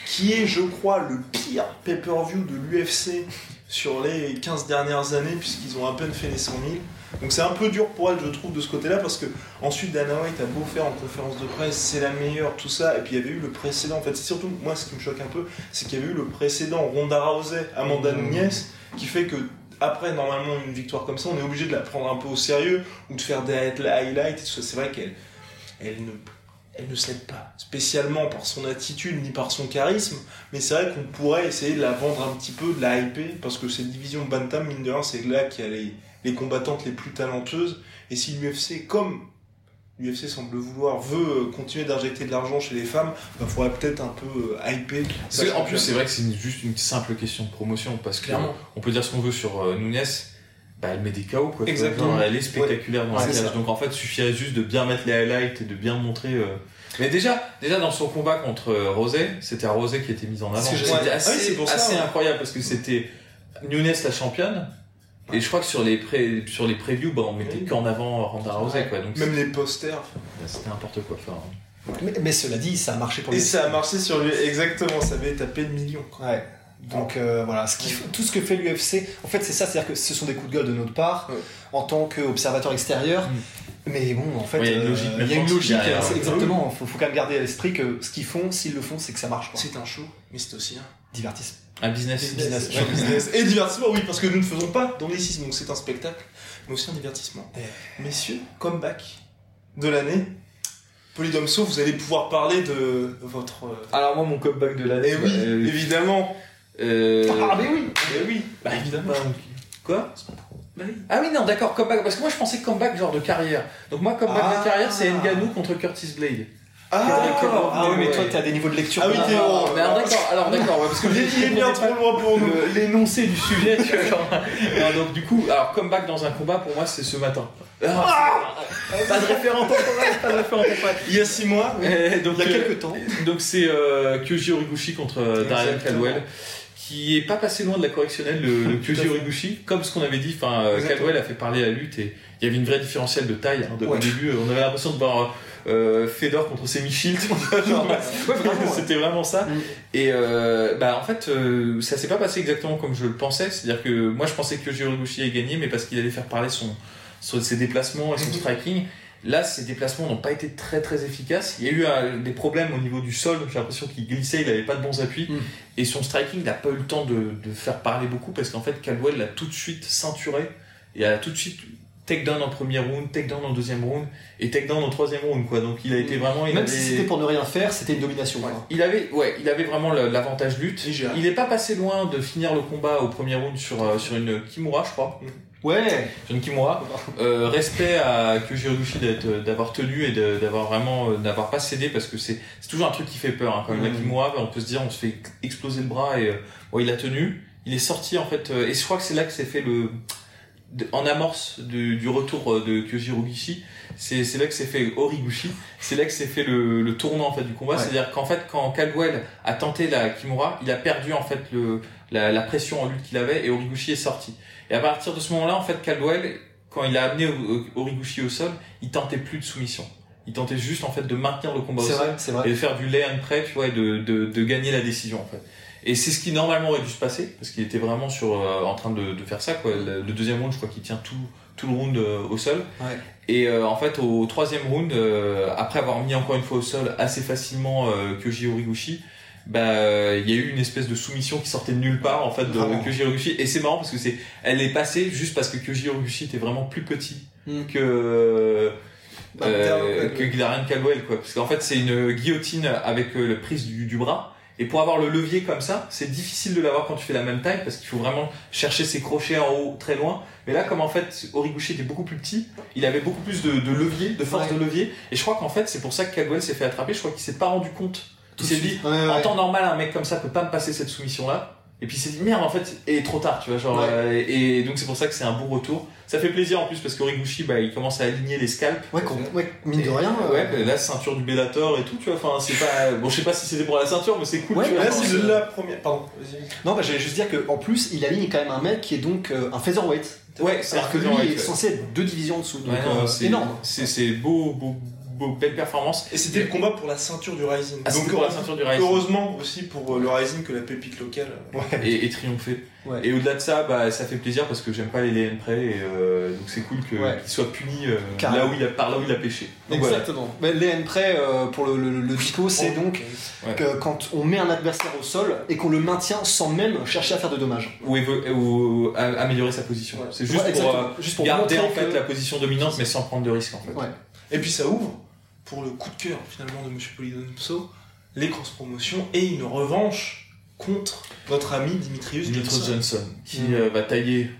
Speaker 1: qui est, je crois, le pire pay-per-view de l'UFC sur les 15 dernières années, puisqu'ils ont à peine fait les 100 000. Donc c'est un peu dur pour elle, je trouve, de ce côté-là, parce que ensuite Dana White a beau faire en conférence de presse, c'est la meilleure, tout ça, et puis il y avait eu le précédent. En fait, c'est surtout, moi, ce qui me choque un peu, c'est qu'il y avait eu le précédent Ronda Rousey, Amanda Nunes, qui fait que après, normalement, une victoire comme ça, on est obligé de la prendre un peu au sérieux, ou de faire des highlights. C'est vrai qu'elle elle ne elle ne cède pas spécialement par son attitude ni par son charisme, mais c'est vrai qu'on pourrait essayer de la vendre un petit peu, de la hyper, parce que cette division Bantam, mine de rien, c'est là qu'il y a les, les combattantes les plus talentueuses, et si l'UFC, comme l'UFC semble le vouloir, veut continuer d'injecter de l'argent chez les femmes, il faudrait peut-être un peu euh, hyper.
Speaker 3: En plus, c'est vrai que c'est juste une simple question de promotion, parce que
Speaker 1: Clairement.
Speaker 3: on peut dire ce qu'on veut sur euh, Nunes, bah, elle met des KO, quoi.
Speaker 1: Exactement.
Speaker 3: Elle est spectaculaire dans
Speaker 1: Ouais,
Speaker 3: la. Donc en fait, il suffirait juste de bien mettre les highlights et de bien montrer. euh, Mais déjà, déjà dans son combat contre euh, Rosé, c'était Rosé qui était mise en avant. C'était assez,
Speaker 1: Ah oui, ça,
Speaker 3: assez
Speaker 1: ouais.
Speaker 3: incroyable parce que c'était Nunes la championne. Et je crois que sur les pré sur les previews, bah, on mettait
Speaker 1: Oui.
Speaker 3: qu'en avant Ronda Rousey, quoi. Donc
Speaker 1: Même les posters.
Speaker 3: c'était n'importe quoi. Enfin,
Speaker 2: Mais, mais cela dit, ça a marché pour
Speaker 1: Et
Speaker 2: les
Speaker 1: ça a marché sur lui, exactement, ça avait tapé le million. quoi.
Speaker 2: Ouais. Donc euh, voilà, ce qui, tout ce que fait l'UFC, en fait c'est ça, c'est-à-dire que ce sont des coups de gueule de notre part
Speaker 1: Ouais.
Speaker 2: en tant qu'observateur extérieur.
Speaker 3: Mm.
Speaker 2: Mais bon, en fait,
Speaker 3: Ouais, il y a une
Speaker 2: euh,
Speaker 3: logique
Speaker 2: il y a une logique,
Speaker 3: derrière,
Speaker 2: c'est
Speaker 3: ouais.
Speaker 2: exactement. Faut, faut quand même garder à l'esprit que ce qu'ils font, s'ils le font, c'est que ça marche.
Speaker 1: C'est un show, mais c'est aussi un
Speaker 2: Divertissement.
Speaker 3: Un business.
Speaker 1: business. Ouais, business. Et divertissement, oui, parce que nous ne faisons pas d'anglicisme, donc c'est un spectacle, mais aussi un divertissement. Messieurs, comeback de l'année. Polydomso, vous allez pouvoir parler de votre. euh,
Speaker 3: Alors moi, mon comeback de l'année.
Speaker 1: Eh oui,
Speaker 3: euh,
Speaker 1: évidemment.
Speaker 3: euh,
Speaker 2: Ah mais oui
Speaker 1: Eh oui.
Speaker 3: Bah évidemment. Quoi? Ah oui, non, d'accord, comeback. Parce que moi je pensais comeback genre de carrière. Donc moi, comeback
Speaker 1: Ah.
Speaker 3: de carrière, c'est Ngannou contre Curtis Blade.
Speaker 1: Ah,
Speaker 3: d'accord.
Speaker 2: Ah oui, mais toi t'as des niveaux de lecture.
Speaker 1: Ah oui, t'es-
Speaker 2: Ah,
Speaker 3: alors d'accord, alors d'accord, ouais, parce que
Speaker 1: Il est- bien trop loin pour nous.
Speaker 3: l'énoncé du sujet, tu vois. Genre... Non, donc du coup, alors comeback dans un combat, pour moi, c'est ce matin. Ah, pas de référent temporel, pas de référent temporel.
Speaker 1: Il y a six mois.
Speaker 3: Et donc,
Speaker 2: Il y a
Speaker 3: euh,
Speaker 2: quelques temps.
Speaker 3: donc c'est euh, Kyoji Horiguchi contre euh, Darian. Caldwell qui est pas passé loin de la correctionnelle le, le Kyoji Horiguchi comme ce qu'on avait dit enfin euh. Caldwell a fait parler à la lutte et il y avait une vraie différentielle de taille hein, de- au début on avait l'impression de voir euh, Fedor contre Semi Shield c'était vraiment ça
Speaker 2: Mm.
Speaker 3: et euh, bah en fait euh, ça s'est pas passé exactement comme je le pensais c'est à dire que moi je pensais que Kyoji Horiguchi allait gagner mais parce qu'il allait faire parler son, son- ses déplacements et son
Speaker 1: Mhm.
Speaker 3: striking Là, ces déplacements n'ont pas été très très efficaces. Il y a eu euh, des problèmes au niveau du sol. J'ai l'impression qu'il glissait, il n'avait pas de bons appuis.
Speaker 2: Mm.
Speaker 3: Et son striking n'a pas eu le temps de, de faire parler beaucoup parce qu'en fait, Caldwell l'a tout de suite ceinturé et a tout de suite takedown en premier round, takedown en deuxième round et takedown en troisième round. Quoi. Donc il a été vraiment. Il
Speaker 2: Même
Speaker 3: avait-
Speaker 2: si c'était pour ne rien faire, c'était une domination. quoi.
Speaker 3: il avait, ouais, il avait vraiment l'avantage lutte. Il n'est pas passé loin de finir le combat au premier round sur, euh, sur une Kimura, je crois.
Speaker 2: Ouais.
Speaker 3: Sur une Kimura. Euh, respect à Kyoji Horiguchi d'être- d'avoir tenu et d'avoir vraiment, euh, d'avoir pas cédé parce que c'est c'est toujours un truc qui fait peur. Hein. Quand même, la
Speaker 2: Mhm.
Speaker 3: Kimura, on peut se dire, on se fait exploser le bras et euh, bon, il a tenu. Il est sorti en fait, euh, et je crois que c'est là que s'est fait le, en amorce du, du retour euh, de Kyoji Horiguchi. C'est c'est là que s'est fait Horiguchi. C'est là que s'est fait le, le tournant en fait du combat.
Speaker 2: Ouais.
Speaker 3: C'est-à-dire qu'en fait, quand Caldwell a tenté la Kimura, il a perdu en fait le, la, la pression en lutte qu'il avait et Horiguchi est sorti. Et à partir de ce moment-là, en fait, Caldwell, quand il a amené Horiguchi au sol, il tentait plus de soumission. Il tentait juste en fait de maintenir le combat au sol
Speaker 2: vrai,
Speaker 3: et de faire du lay and pray, tu vois, et de, de, de gagner la décision en fait. Et c'est ce qui normalement aurait dû se passer parce qu'il était vraiment sur euh, en train de, de faire ça quoi. Le, le deuxième round, je crois qu'il tient tout tout le round euh, au sol.
Speaker 2: Ouais.
Speaker 3: Et euh, en fait, au troisième round, euh, après avoir mis encore une fois au sol assez facilement euh, Kyoji Horiguchi, bah il y a eu une espèce de soumission qui sortait de nulle part en fait de
Speaker 2: Vraiment.
Speaker 3: Kyoji Horiguchi. Et c'est marrant parce que c'est elle est passée juste parce que Kyoji Horiguchi était vraiment plus petit
Speaker 2: Mm.
Speaker 3: que
Speaker 1: Bah,
Speaker 3: euh, que Darren Caldwell quoi parce qu'en fait c'est une guillotine avec le prise du, du bras et pour avoir le levier comme ça c'est difficile de l'avoir quand tu fais la même taille parce qu'il faut vraiment chercher ses crochets en haut très loin. Mais là comme en fait Horiguchi était beaucoup plus petit il avait beaucoup plus de, de levier de force
Speaker 2: Ouais.
Speaker 3: de levier. Et je crois qu'en fait c'est pour ça que Caldwell s'est fait attraper. Je crois qu'il s'est pas rendu compte. Il s'est dit
Speaker 2: Ouais, ouais.
Speaker 3: en temps normal un mec comme ça peut pas me passer cette soumission là et puis il s'est dit merde en fait et trop tard tu vois genre
Speaker 2: Ouais.
Speaker 3: euh, et, donc c'est pour ça que c'est un bon retour ça fait plaisir en plus parce qu'Origuchi bah il commence à aligner les scalps
Speaker 2: Ouais, ouais, mine de rien. euh,
Speaker 3: Ouais, bah, la ceinture du Bellator et tout, tu vois. Enfin, c'est pas. Bon, je sais pas si c'était pour la ceinture, mais c'est cool.
Speaker 2: Ouais,
Speaker 3: tu vois.
Speaker 1: Là, c'est
Speaker 2: c'est-
Speaker 1: la première. Pardon, vas-y.
Speaker 2: Non, bah, j'allais juste dire qu'en plus, il aligne quand même un mec qui est donc euh, un featherweight.
Speaker 3: Ouais, c'est
Speaker 2: Alors que lui il est censé être deux divisions en dessous. Donc, euh,
Speaker 3: c'est
Speaker 2: énorme.
Speaker 3: C'est c'est beau, beau, beau, belle performance.
Speaker 1: Et c'était le combat pour la ceinture du Rising.
Speaker 3: Ah, c'était pour la ceinture du Rising.
Speaker 1: Heureusement aussi pour euh, le Rising que la pépite locale.
Speaker 3: Et, et triompher.
Speaker 2: Ouais.
Speaker 3: Et au-delà de ça, bah, ça fait plaisir parce que j'aime pas les pray et euh, donc c'est cool qu'il
Speaker 2: Ouais.
Speaker 3: soit puni euh, là où il a, par là où il a pêché. Donc voilà.
Speaker 2: Exactement. Mais les prêt euh, pour le, le, le dico, c'est donc
Speaker 3: Ouais.
Speaker 2: que quand on met un adversaire au sol et qu'on le maintient sans même chercher à faire de dommages.
Speaker 3: Ou, évo- ou à- améliorer sa position.
Speaker 1: Ouais.
Speaker 3: C'est juste
Speaker 2: Ouais,
Speaker 3: pour
Speaker 2: exactement.
Speaker 3: euh,
Speaker 2: Juste pour
Speaker 3: garder en fait
Speaker 2: que-
Speaker 3: la position dominante mais sans prendre de risque en fait.
Speaker 2: Ouais.
Speaker 1: Et puis ça ouvre pour le coup de cœur finalement de Monsieur Polidomso, les cross-promotions et une revanche contre notre ami Dimitrius
Speaker 3: Dimitri
Speaker 1: Johnson.
Speaker 3: Johnson, qui
Speaker 1: Mm.
Speaker 3: euh, va tailler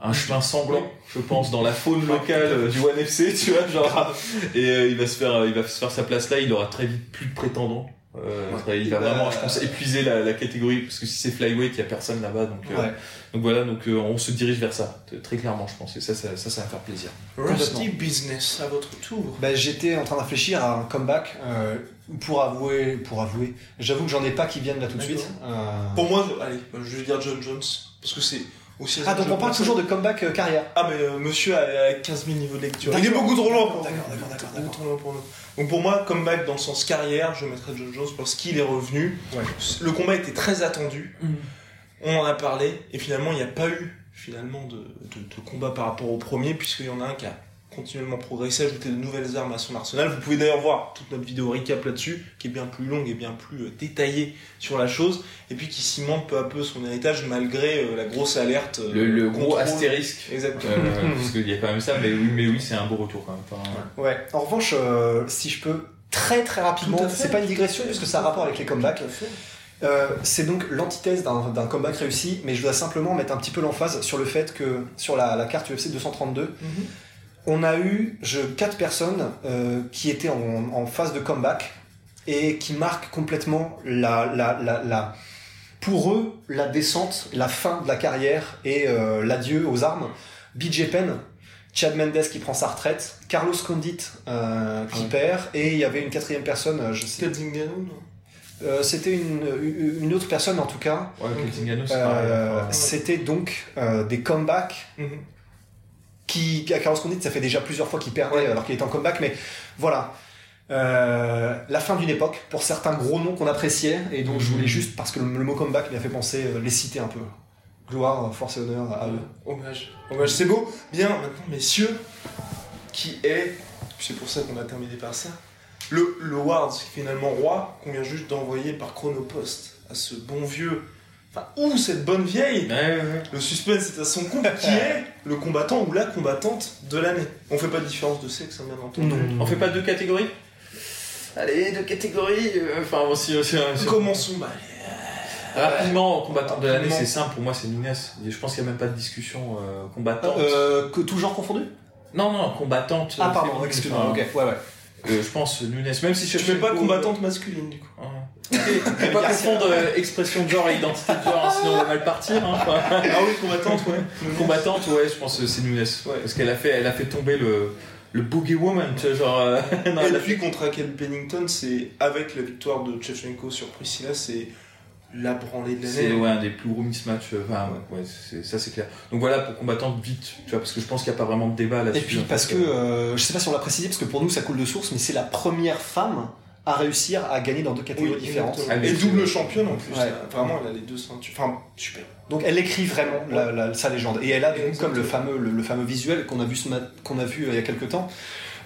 Speaker 3: un chemin sanglant, je pense, dans la faune locale euh, du One FC, tu vois, genre, et euh, il va se faire, il va se faire sa place là, il aura très vite plus de prétendants. Euh, il va
Speaker 2: bah,
Speaker 3: vraiment, je pense, épuiser la, la catégorie, parce que si c'est flyweight, il y a personne là-bas, donc, euh, donc voilà, donc euh, on se dirige vers ça, très clairement, je pense, et ça, ça, ça, ça va faire plaisir.
Speaker 1: Rusty Business, à votre tour.
Speaker 2: Bah, j'étais en train de réfléchir à un comeback euh, pour avouer, pour avouer. J'avoue que j'en ai pas qui viennent là tout de suite. Euh,
Speaker 1: Pour moi, je- allez, je vais dire John Jones, parce que c'est aussi...
Speaker 2: Ah donc on parle toujours de comeback euh, carrière.
Speaker 1: Ah mais euh, monsieur a, a 15 000 niveaux de lecture. Il est beaucoup trop loin pour
Speaker 2: D'accord, d'accord, d'accord,
Speaker 1: Beaucoup
Speaker 2: d'accord.
Speaker 1: trop loin pour nous. Donc pour moi, comeback dans le sens carrière, je mettrais John Jones parce qu'il est revenu.
Speaker 2: Ouais.
Speaker 1: Le combat était très attendu. On en a parlé et finalement il n'y a pas eu finalement de, de, de combat par rapport au premier puisqu'il y en a un qui a continuellement progressé, ajouté de nouvelles armes à son arsenal. Vous pouvez d'ailleurs voir toute notre vidéo recap là-dessus, qui est bien plus longue et bien plus euh, détaillée sur la chose, et puis qui cimente peu à peu son héritage malgré euh, la grosse alerte. euh,
Speaker 3: Le, le gros astérisque,
Speaker 1: Exactement.
Speaker 3: euh, parce qu'il y a quand même ça, mais oui, mais oui, c'est un beau retour quand même. Enfin,
Speaker 2: Ouais. En revanche, euh, si je peux très très rapidement, c'est pas une digression puisque ça a rapport avec les comebacks. Euh, c'est donc l'antithèse d'un comeback réussi, mais je dois simplement mettre un petit peu l'emphase sur le fait que sur la, la carte UFC 232,
Speaker 1: Mhm.
Speaker 2: On a eu je, quatre personnes euh, qui étaient en, en phase de comeback et qui marquent complètement la, la, la, la- pour eux la descente, la fin de la carrière et euh, l'adieu aux armes. BJ Penn, Chad Mendes qui prend sa retraite, Carlos Condit euh, qui
Speaker 3: Ouais.
Speaker 2: perd et il y avait une quatrième personne, je sais,
Speaker 1: Ted Zingano, non?
Speaker 2: Euh, c'était une, une autre personne en tout cas.
Speaker 3: ouais,
Speaker 2: Euh, C'était donc euh, des comebacks
Speaker 1: Mhm.
Speaker 2: Qui, à Carlos Condit, ça fait déjà plusieurs fois qu'il perdait alors qu'il était en comeback, mais voilà. Euh, la fin d'une époque pour certains gros noms qu'on appréciait et donc je voulais juste parce que le, le mot comeback m'a fait penser euh, les citer un peu. Gloire, force et honneur à eux.
Speaker 1: Hommage. Hommage, c'est beau. Bien, maintenant, messieurs, qui est, c'est pour ça qu'on a terminé par ça, le, le Wards, finalement roi, qu'on vient juste d'envoyer par Chronopost à ce bon vieux, enfin, ou cette bonne vieille,
Speaker 3: Ouais, ouais, ouais.
Speaker 1: le suspense est à son compte, qui est le combattant ou la combattante de l'année. On fait pas de différence de sexe, hein, bien entendu.
Speaker 3: On fait pas deux catégories? Allez, deux catégories. euh, Enfin, aussi, aussi, aussi-
Speaker 1: Commençons, bah,
Speaker 3: Rapidement, combattant de l'année, c'est simple. Pour moi, c'est Nunes. Et Je pense qu'il n'y a même pas de discussion euh, combattante.
Speaker 2: Euh, que tout genre confondu?
Speaker 3: Non, non, combattante.
Speaker 2: Ah
Speaker 3: euh,
Speaker 2: pardon, excuse-moi. Ok, ouais ouais.
Speaker 3: Euh, je pense Nunes, même si je
Speaker 1: tu fais pas combattante masculine, du coup.
Speaker 3: Faut pas confondre euh, expression de genre et identité de genre, hein, sinon on va mal partir. Hein.
Speaker 1: Ah oui, combattante, ouais.
Speaker 3: Combattante, ouais, je pense que c'est Nunes.
Speaker 1: Ouais.
Speaker 3: Parce qu'elle a fait, elle a fait tomber le, le Boogie Woman, tu vois, genre. euh, non,
Speaker 1: Et
Speaker 3: elle a
Speaker 1: puis contre Raquel Pennington, c'est avec la victoire de Chevchenko sur Priscilla, c'est la branlée de
Speaker 3: C'est
Speaker 1: l'année.
Speaker 3: ouais, un des plus gros mismatchs. euh, Enfin, ouais, c'est- ça c'est clair. Donc voilà, pour combattante, vite, tu vois, parce que je pense qu'il n'y a pas vraiment de débat
Speaker 2: Et
Speaker 3: là-dessus.
Speaker 2: puis
Speaker 3: en
Speaker 2: parce que, euh, je sais pas si on l'a précisé, parce que pour nous ça coule de source, mais c'est la première femme à réussir à gagner dans deux catégories différentes.
Speaker 1: exactement.
Speaker 3: Ah,
Speaker 1: Et double championne en plus.
Speaker 2: Ouais.
Speaker 1: là. Vraiment, elle a les deux ceintures. Enfin, super.
Speaker 2: Donc elle écrit vraiment la- la- sa légende. Et elle a donc comme le fameux, le, le fameux visuel qu'on a vu qu'on a vu euh, il y a quelques temps,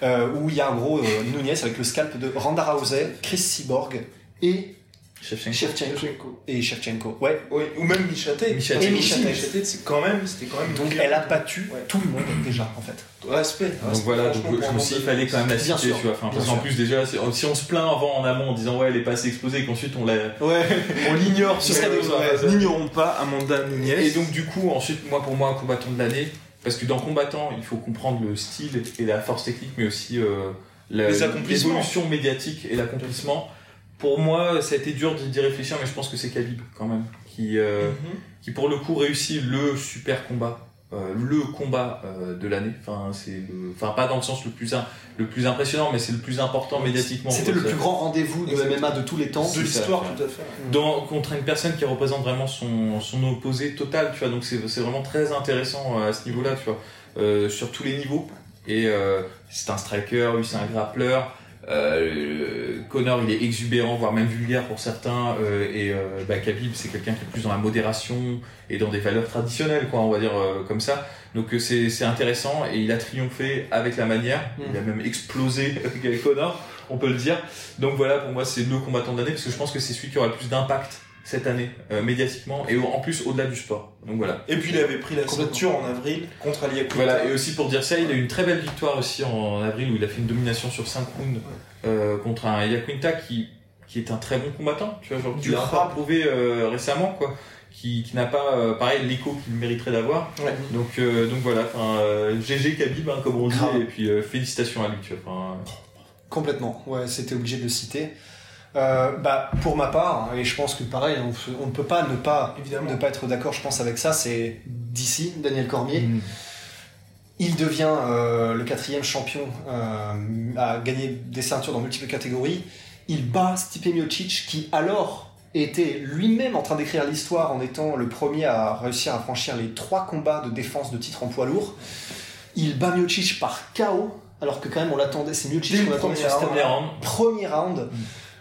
Speaker 2: euh, où il y a en gros euh, Nunez avec le scalp de Randa Rousey, Chris Cyborg et
Speaker 3: Shevchenko.
Speaker 2: Et Shevchenko. Ouais.
Speaker 1: Oui, ou même. Et
Speaker 2: Michatek.
Speaker 1: Michatek, c'est quand même, c'était quand même.
Speaker 2: Donc elle a battu
Speaker 1: Ouais.
Speaker 2: tout le monde déjà en fait.
Speaker 1: Respect.
Speaker 3: Donc
Speaker 1: respect,
Speaker 3: voilà, donc
Speaker 1: un
Speaker 3: suis dit, il fallait quand même la citer,
Speaker 2: sûr.
Speaker 3: tu vois. Enfin,
Speaker 2: sûr.
Speaker 3: plus, déjà, si on se plaint avant en amont en disant, ouais, elle est pas assez explosée, et qu'ensuite on la.
Speaker 2: Ouais.
Speaker 1: On l'ignore,
Speaker 2: Ce serait
Speaker 1: ouais. N'ignorons pas Amanda Nunes.
Speaker 3: Et donc, du coup, ensuite, moi, pour moi, un combattant de l'année, parce que dans combattant, il faut comprendre le style et la force technique, mais aussi euh, l'évolution médiatique et l'accomplissement. Pour moi, ça a été dur d'y réfléchir, mais je pense que c'est Khabib, quand même, qui, euh,
Speaker 1: Mhm.
Speaker 3: qui pour le coup réussit le super combat, euh, le combat euh, de l'année. Enfin, c'est, le- enfin pas dans le sens le plus in- le plus impressionnant, mais c'est le plus important médiatiquement.
Speaker 2: C'était le plus grand rendez-vous de
Speaker 1: Exactement.
Speaker 2: MMA de tous les temps.
Speaker 1: de l'histoire, tout à fait.
Speaker 3: dans, contre une personne qui représente vraiment son, son opposé total, tu vois. Donc c'est c'est vraiment très intéressant euh, à ce niveau-là, tu vois, euh, sur tous les niveaux. Et euh, c'est un striker, lui c'est un grappleur. Euh, Connor il est exubérant, voire même vulgaire pour certains. euh, et euh, bah, Khabib c'est quelqu'un qui est plus dans la modération et dans des valeurs traditionnelles, quoi, on va dire euh, comme ça. Donc euh, c'est c'est intéressant et il a triomphé avec la manière. Il a même explosé avec Connor, on peut le dire. Donc voilà, pour moi c'est le combattant de l'année parce que je pense que c'est celui qui aura le plus d'impact cette année, euh, médiatiquement, et au- en plus au-delà du sport. Donc voilà.
Speaker 1: Et puis il avait pris la ceinture en avril contre Ali.
Speaker 3: Voilà, et aussi pour dire ça, il a eu une très belle victoire aussi en avril où il a fait une domination sur 5 rounds euh, contre un Yaquinta qui, qui est un très bon combattant, tu vois, genre qui l'a encore prouvé euh, récemment, quoi. Qui, qui n'a pas, euh, pareil, l'écho qu'il mériterait d'avoir.
Speaker 1: Ouais.
Speaker 3: Donc, euh, donc voilà, euh, GG Khabib, hein, comme on dit,
Speaker 2: Grave.
Speaker 3: et puis euh, félicitations à lui, tu vois.
Speaker 2: Complètement, ouais, c'était obligé de le citer. Euh, bah, pour ma part, et je pense que pareil, on, ne peut pas ne pas,
Speaker 1: Évidemment.
Speaker 2: ne pas être d'accord, je pense, avec ça, c'est d'ici, Daniel Cormier.
Speaker 3: Mm.
Speaker 2: Il devient euh, le quatrième champion euh, à gagner des ceintures dans multiples catégories. Il bat Stipe Miocic, qui alors était lui-même en train d'écrire l'histoire en étant le premier à réussir à franchir les trois combats de défense de titre en poids lourd. Il bat Miocic par KO, alors que quand même on l'attendait, c'est Miocic qu'on attendait sur
Speaker 1: round.
Speaker 3: Premier round.
Speaker 2: premier round.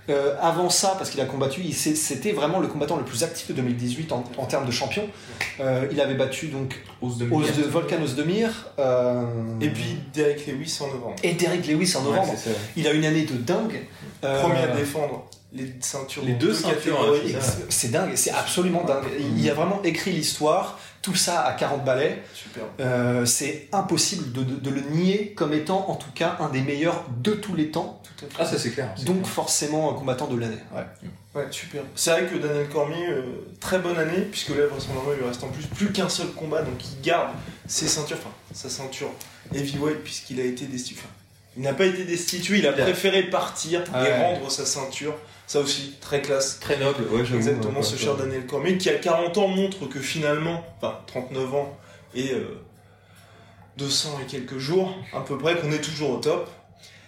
Speaker 2: Euh, avant ça, parce qu'il a combattu, c'était vraiment le combattant le plus actif de 2018 en, en termes de champion. Euh, il avait battu donc
Speaker 3: Ose de
Speaker 2: de Volkan Ozdemir euh,
Speaker 1: Et puis Derek Lewis en novembre.
Speaker 2: et Derek Lewis en novembre. il a une année de dingue. Euh,
Speaker 1: Premier à défendre les ceintures.
Speaker 3: les
Speaker 1: dans
Speaker 3: deux ceintures, ouais, c'est
Speaker 2: dingue, c'est absolument dingue. Il, il a vraiment écrit l'histoire, tout ça à 40 balais. Euh, c'est impossible de, de- de le nier comme étant en tout cas un des meilleurs de tous les temps.
Speaker 3: Ah, ça c'est clair.
Speaker 2: Donc
Speaker 3: clair.
Speaker 2: forcément un combattant de l'année. Ouais.
Speaker 1: Ouais, super. C'est vrai que Daniel Cormier, euh, très bonne année, puisque là, vraisemblablement, il lui reste en plus plus qu'un seul combat, donc il garde ses ceintures, enfin, sa ceinture heavyweight, puisqu'il a été destitué. Enfin, il n'a pas été destitué, il a préféré partir et
Speaker 2: Ouais.
Speaker 1: rendre sa ceinture. Ça aussi, très classe.
Speaker 3: Très noble, ouais.
Speaker 1: Exactement,
Speaker 3: Ouais,
Speaker 1: ce cher. Daniel Cormier, qui a 40 ans, montre que finalement, enfin, 39 ans et euh, 200 et quelques jours, à peu près, qu'on est toujours au top.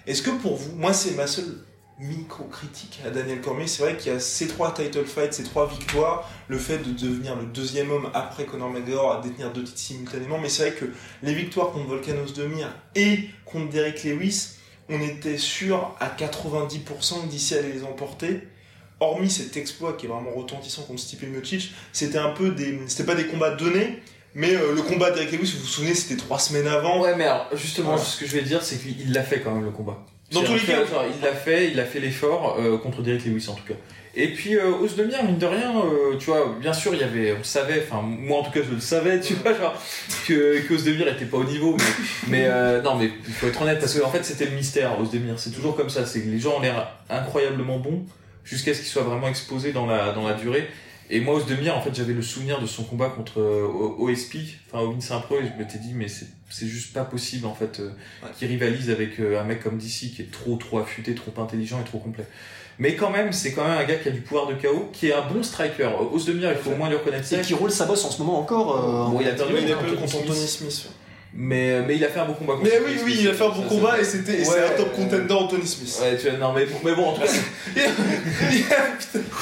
Speaker 1: Est-ce que pour vous, moi c'est ma seule micro-critique à Daniel Cormier, c'est vrai qu'il y a ces trois title fights, ces trois victoires, le fait de devenir le deuxième homme après Conor McGregor à détenir deux titres simultanément, mais c'est vrai que les victoires contre Volkanos Demir et contre Derek Lewis, on était sûr à 90% que d'ici allait les emporter. Hormis cet exploit qui est vraiment retentissant contre Stipe Miocic, c'était un peu des, c'était pas des combats donnés, mais euh, le combat d'Eric Lewis, vous vous souvenez, c'était trois semaines avant.
Speaker 3: Ouais, mais alors, justement,
Speaker 1: Voilà.
Speaker 3: ce que je vais dire, c'est qu'il l'a fait quand même le combat.
Speaker 1: Dans tous les cas.
Speaker 3: il l'a fait, il a fait l'effort euh, contre Derek Lewis en tout cas. Et puis euh, Ozdemir, mine de rien, euh, tu vois, bien sûr, il y avait, on le savait, enfin moi en tout cas je le savais, tu vois, genre que, que Ozdemir était pas au niveau, mais, mais euh, non, mais il faut être honnête parce que en fait c'était le mystère Ozdemir, c'est toujours comme ça, c'est que les gens ont l'air incroyablement bons jusqu'à ce qu'ils soient vraiment exposés dans la dans la durée. Et moi Ozdemir, en fait, j'avais le souvenir de son combat contre euh, OSP, enfin Ovin Saint-Pro, et je m'étais dit mais c'est c'est juste pas possible en fait euh, qui rivalise avec euh, un mec comme DC qui est trop trop affûté, trop intelligent et trop complet. Mais quand même, c'est quand même un gars qui a du pouvoir de KO, qui est un bon striker. Euh, Ozdemir, il faut au moins lui reconnaître ça.
Speaker 2: Et qui roule sa bosse en ce moment encore. euh,
Speaker 3: Bon, il a perdu
Speaker 1: Il a
Speaker 3: contre
Speaker 1: peu contre
Speaker 3: Smith.
Speaker 1: Anthony Smith.
Speaker 3: Mais, mais il a fait un bon combat. contre
Speaker 1: Mais oui,
Speaker 3: Smith.
Speaker 1: oui, il a fait un bon combat
Speaker 3: ça-
Speaker 1: et c'était
Speaker 3: Ouais,
Speaker 1: c'est un top
Speaker 3: euh,
Speaker 1: contender Anthony Smith.
Speaker 3: Ouais, tu vois, non, mais, mais bon, en tout cas.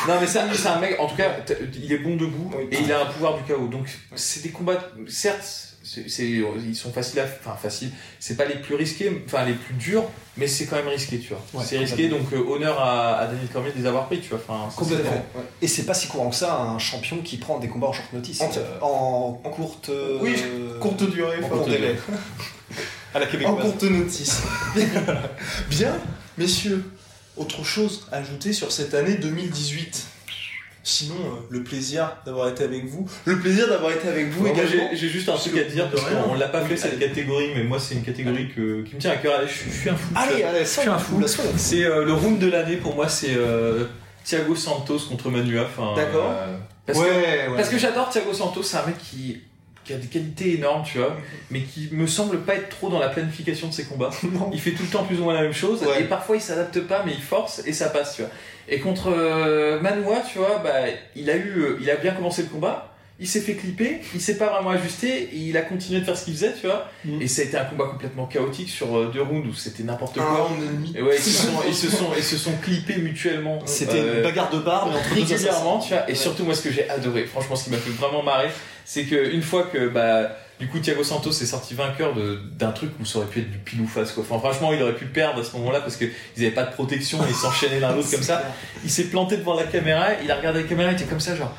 Speaker 3: non, mais c'est un, c'est un mec, en tout cas, il est bon debout
Speaker 1: Oui.
Speaker 3: et il a un pouvoir du KO. Donc, c'est des combats, certes, c'est, ils sont faciles à, enfin, faciles, c'est pas les plus risqués, enfin, les plus durs, mais c'est quand même risqué, tu vois.
Speaker 2: Ouais,
Speaker 3: c'est risqué, donc, euh, honneur à, à Daniel Cormier de les avoir pris, tu vois. Enfin,
Speaker 2: Complètement.
Speaker 1: Ouais.
Speaker 2: Et c'est pas si courant que ça, un champion qui prend des combats en short notice.
Speaker 1: En-
Speaker 2: euh, En, courte. euh,
Speaker 1: Oui, Courte durée,
Speaker 2: En court délai. à la
Speaker 1: En courte notice. Bien, messieurs, autre chose à ajouter sur cette année 2018 Sinon, euh, le plaisir d'avoir été avec vous. Le plaisir d'avoir été avec vous également.
Speaker 3: j'ai, juste un truc à dire, parce qu'on l'a pas fait cette catégorie, mais moi c'est une catégorie que, qui me tient à cœur. Allez, je, suis- je suis un fou.
Speaker 2: Allez, allez,
Speaker 3: je suis un fou. C'est euh, le round de l'année pour moi, c'est euh, Thiago Santos contre Manua. Enfin,
Speaker 1: D'accord.
Speaker 3: euh, parce,
Speaker 2: ouais,
Speaker 3: que,
Speaker 2: ouais.
Speaker 3: parce que j'adore Thiago Santos, c'est un mec qui, qui a des qualités énormes, tu vois, mais qui me semble pas être trop dans la planification de ses combats. Il fait tout le temps plus ou moins la même chose,
Speaker 2: Ouais.
Speaker 3: et parfois il s'adapte pas, mais il force et ça passe, tu vois. Et contre euh, tu vois, bah, il a eu, euh, il a bien commencé le combat. Il s'est fait clipper, il s'est pas vraiment ajusté, et il a continué de faire ce qu'il faisait, tu vois.
Speaker 2: Mm.
Speaker 3: Et ça a été un combat complètement chaotique sur euh, deux rounds où c'était n'importe quoi.
Speaker 1: et
Speaker 3: ouais, ils se sont, ils se sont, ils se sont clippés mutuellement.
Speaker 2: C'était
Speaker 3: euh,
Speaker 2: une bagarre de bar, mais entre
Speaker 3: régulièrement, tu vois. Et
Speaker 1: Ouais.
Speaker 3: surtout, moi, ce que j'ai adoré, franchement, ce qui m'a fait vraiment marrer, c'est que une fois que, bah, du coup, Thiago Santos est sorti vainqueur d'un truc où ça aurait pu être du pile ou face, quoi. Enfin, franchement, il aurait pu perdre à ce moment-là parce qu'ils avaient pas de protection et ils s'enchaînaient l'un l'autre comme ça. Il s'est planté devant la caméra, il a regardé la caméra, il était comme ça, genre,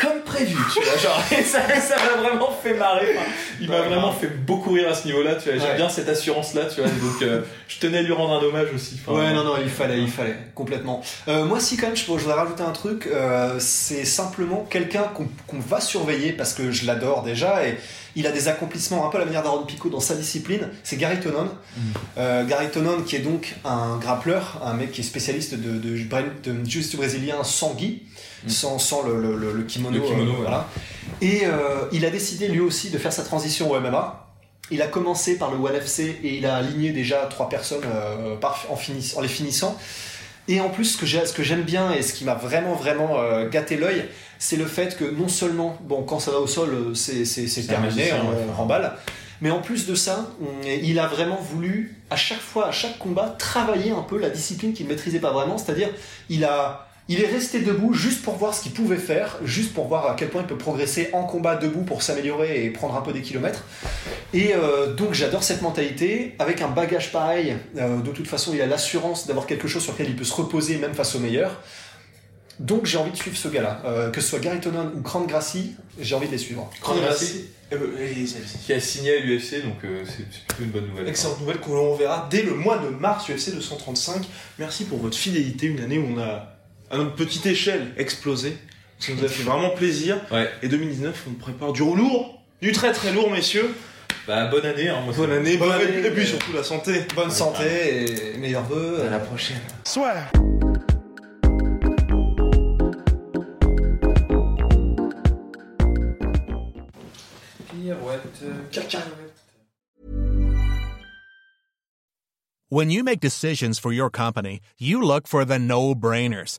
Speaker 3: comme prévu, tu vois. Genre, et ça, ça m'a vraiment fait marrer. Enfin, il m'a vraiment fait beaucoup rire à ce niveau-là, tu vois. J'aime
Speaker 2: Ouais.
Speaker 3: bien cette assurance-là, tu vois. Donc, euh, je tenais à lui rendre un hommage aussi. Enfin,
Speaker 2: Ouais, non, non, il fallait, il fallait, complètement. Euh, moi, si, quand même, je, je voudrais rajouter un truc. euh, c'est simplement quelqu'un qu'on qu'on va surveiller parce que je l'adore déjà et il a des accomplissements un peu à la manière d'Aaron Pico dans sa discipline. C'est Gary Tonon. Euh, Gary Tonon, qui est donc un grappleur, un mec qui est spécialiste de, de, de, de jiu-jitsu brésilien sans gi, sans, sans le, le, le- le kimono.
Speaker 3: Le kimono,
Speaker 2: euh,
Speaker 3: ouais.
Speaker 2: voilà. Et euh, il a décidé lui aussi de faire sa transition au MMA. Il a commencé par le ONE FC et il a aligné déjà trois personnes euh, par- en, finis- en les finissant. Et en plus, ce que j'ai- ce que j'aime bien et ce qui m'a vraiment, vraiment euh, gâté l'œil, c'est le fait que non seulement, bon, quand ça va au sol, c'est c'est- c'est
Speaker 3: C'est un
Speaker 2: terminé, on
Speaker 3: ouais.
Speaker 2: remballe. Mais en plus de ça, on- il a vraiment voulu, à chaque fois, à chaque combat, travailler un peu la discipline qu'il ne maîtrisait pas vraiment. C'est-à-dire, il a. Il est resté debout juste pour voir ce qu'il pouvait faire, juste pour voir à quel point il peut progresser en combat debout pour s'améliorer et prendre un peu des kilomètres. Et euh, donc j'adore cette mentalité. Avec un bagage pareil, euh, de toute façon il a l'assurance d'avoir quelque chose sur lequel il peut se reposer même face aux meilleurs. Donc j'ai envie de suivre ce gars-là. Euh, que ce soit Gary Tonon ou Grant Gracie, j'ai envie de les suivre.
Speaker 3: Grande
Speaker 1: allez-y.
Speaker 3: Qui a signé à l'UFC, donc euh, c'est plutôt une bonne nouvelle.
Speaker 1: Excellente nouvelle que l'on verra dès le mois de mars UFC 235. Merci pour votre fidélité, une année où on a, à notre petite échelle, explosé. Ça nous a fait vraiment plaisir.
Speaker 3: Ouais.
Speaker 1: Et 2019, on prépare du lourd, du très très lourd, messieurs.
Speaker 3: Bah, bonne année, hein, moi,
Speaker 1: Bonne année,
Speaker 2: Bonne
Speaker 1: bonne
Speaker 2: année.
Speaker 1: et puis surtout la santé.
Speaker 2: Bonne santé et meilleurs vœux.
Speaker 1: À la prochaine.
Speaker 6: When you make decisions for your company, you look for the no brainers.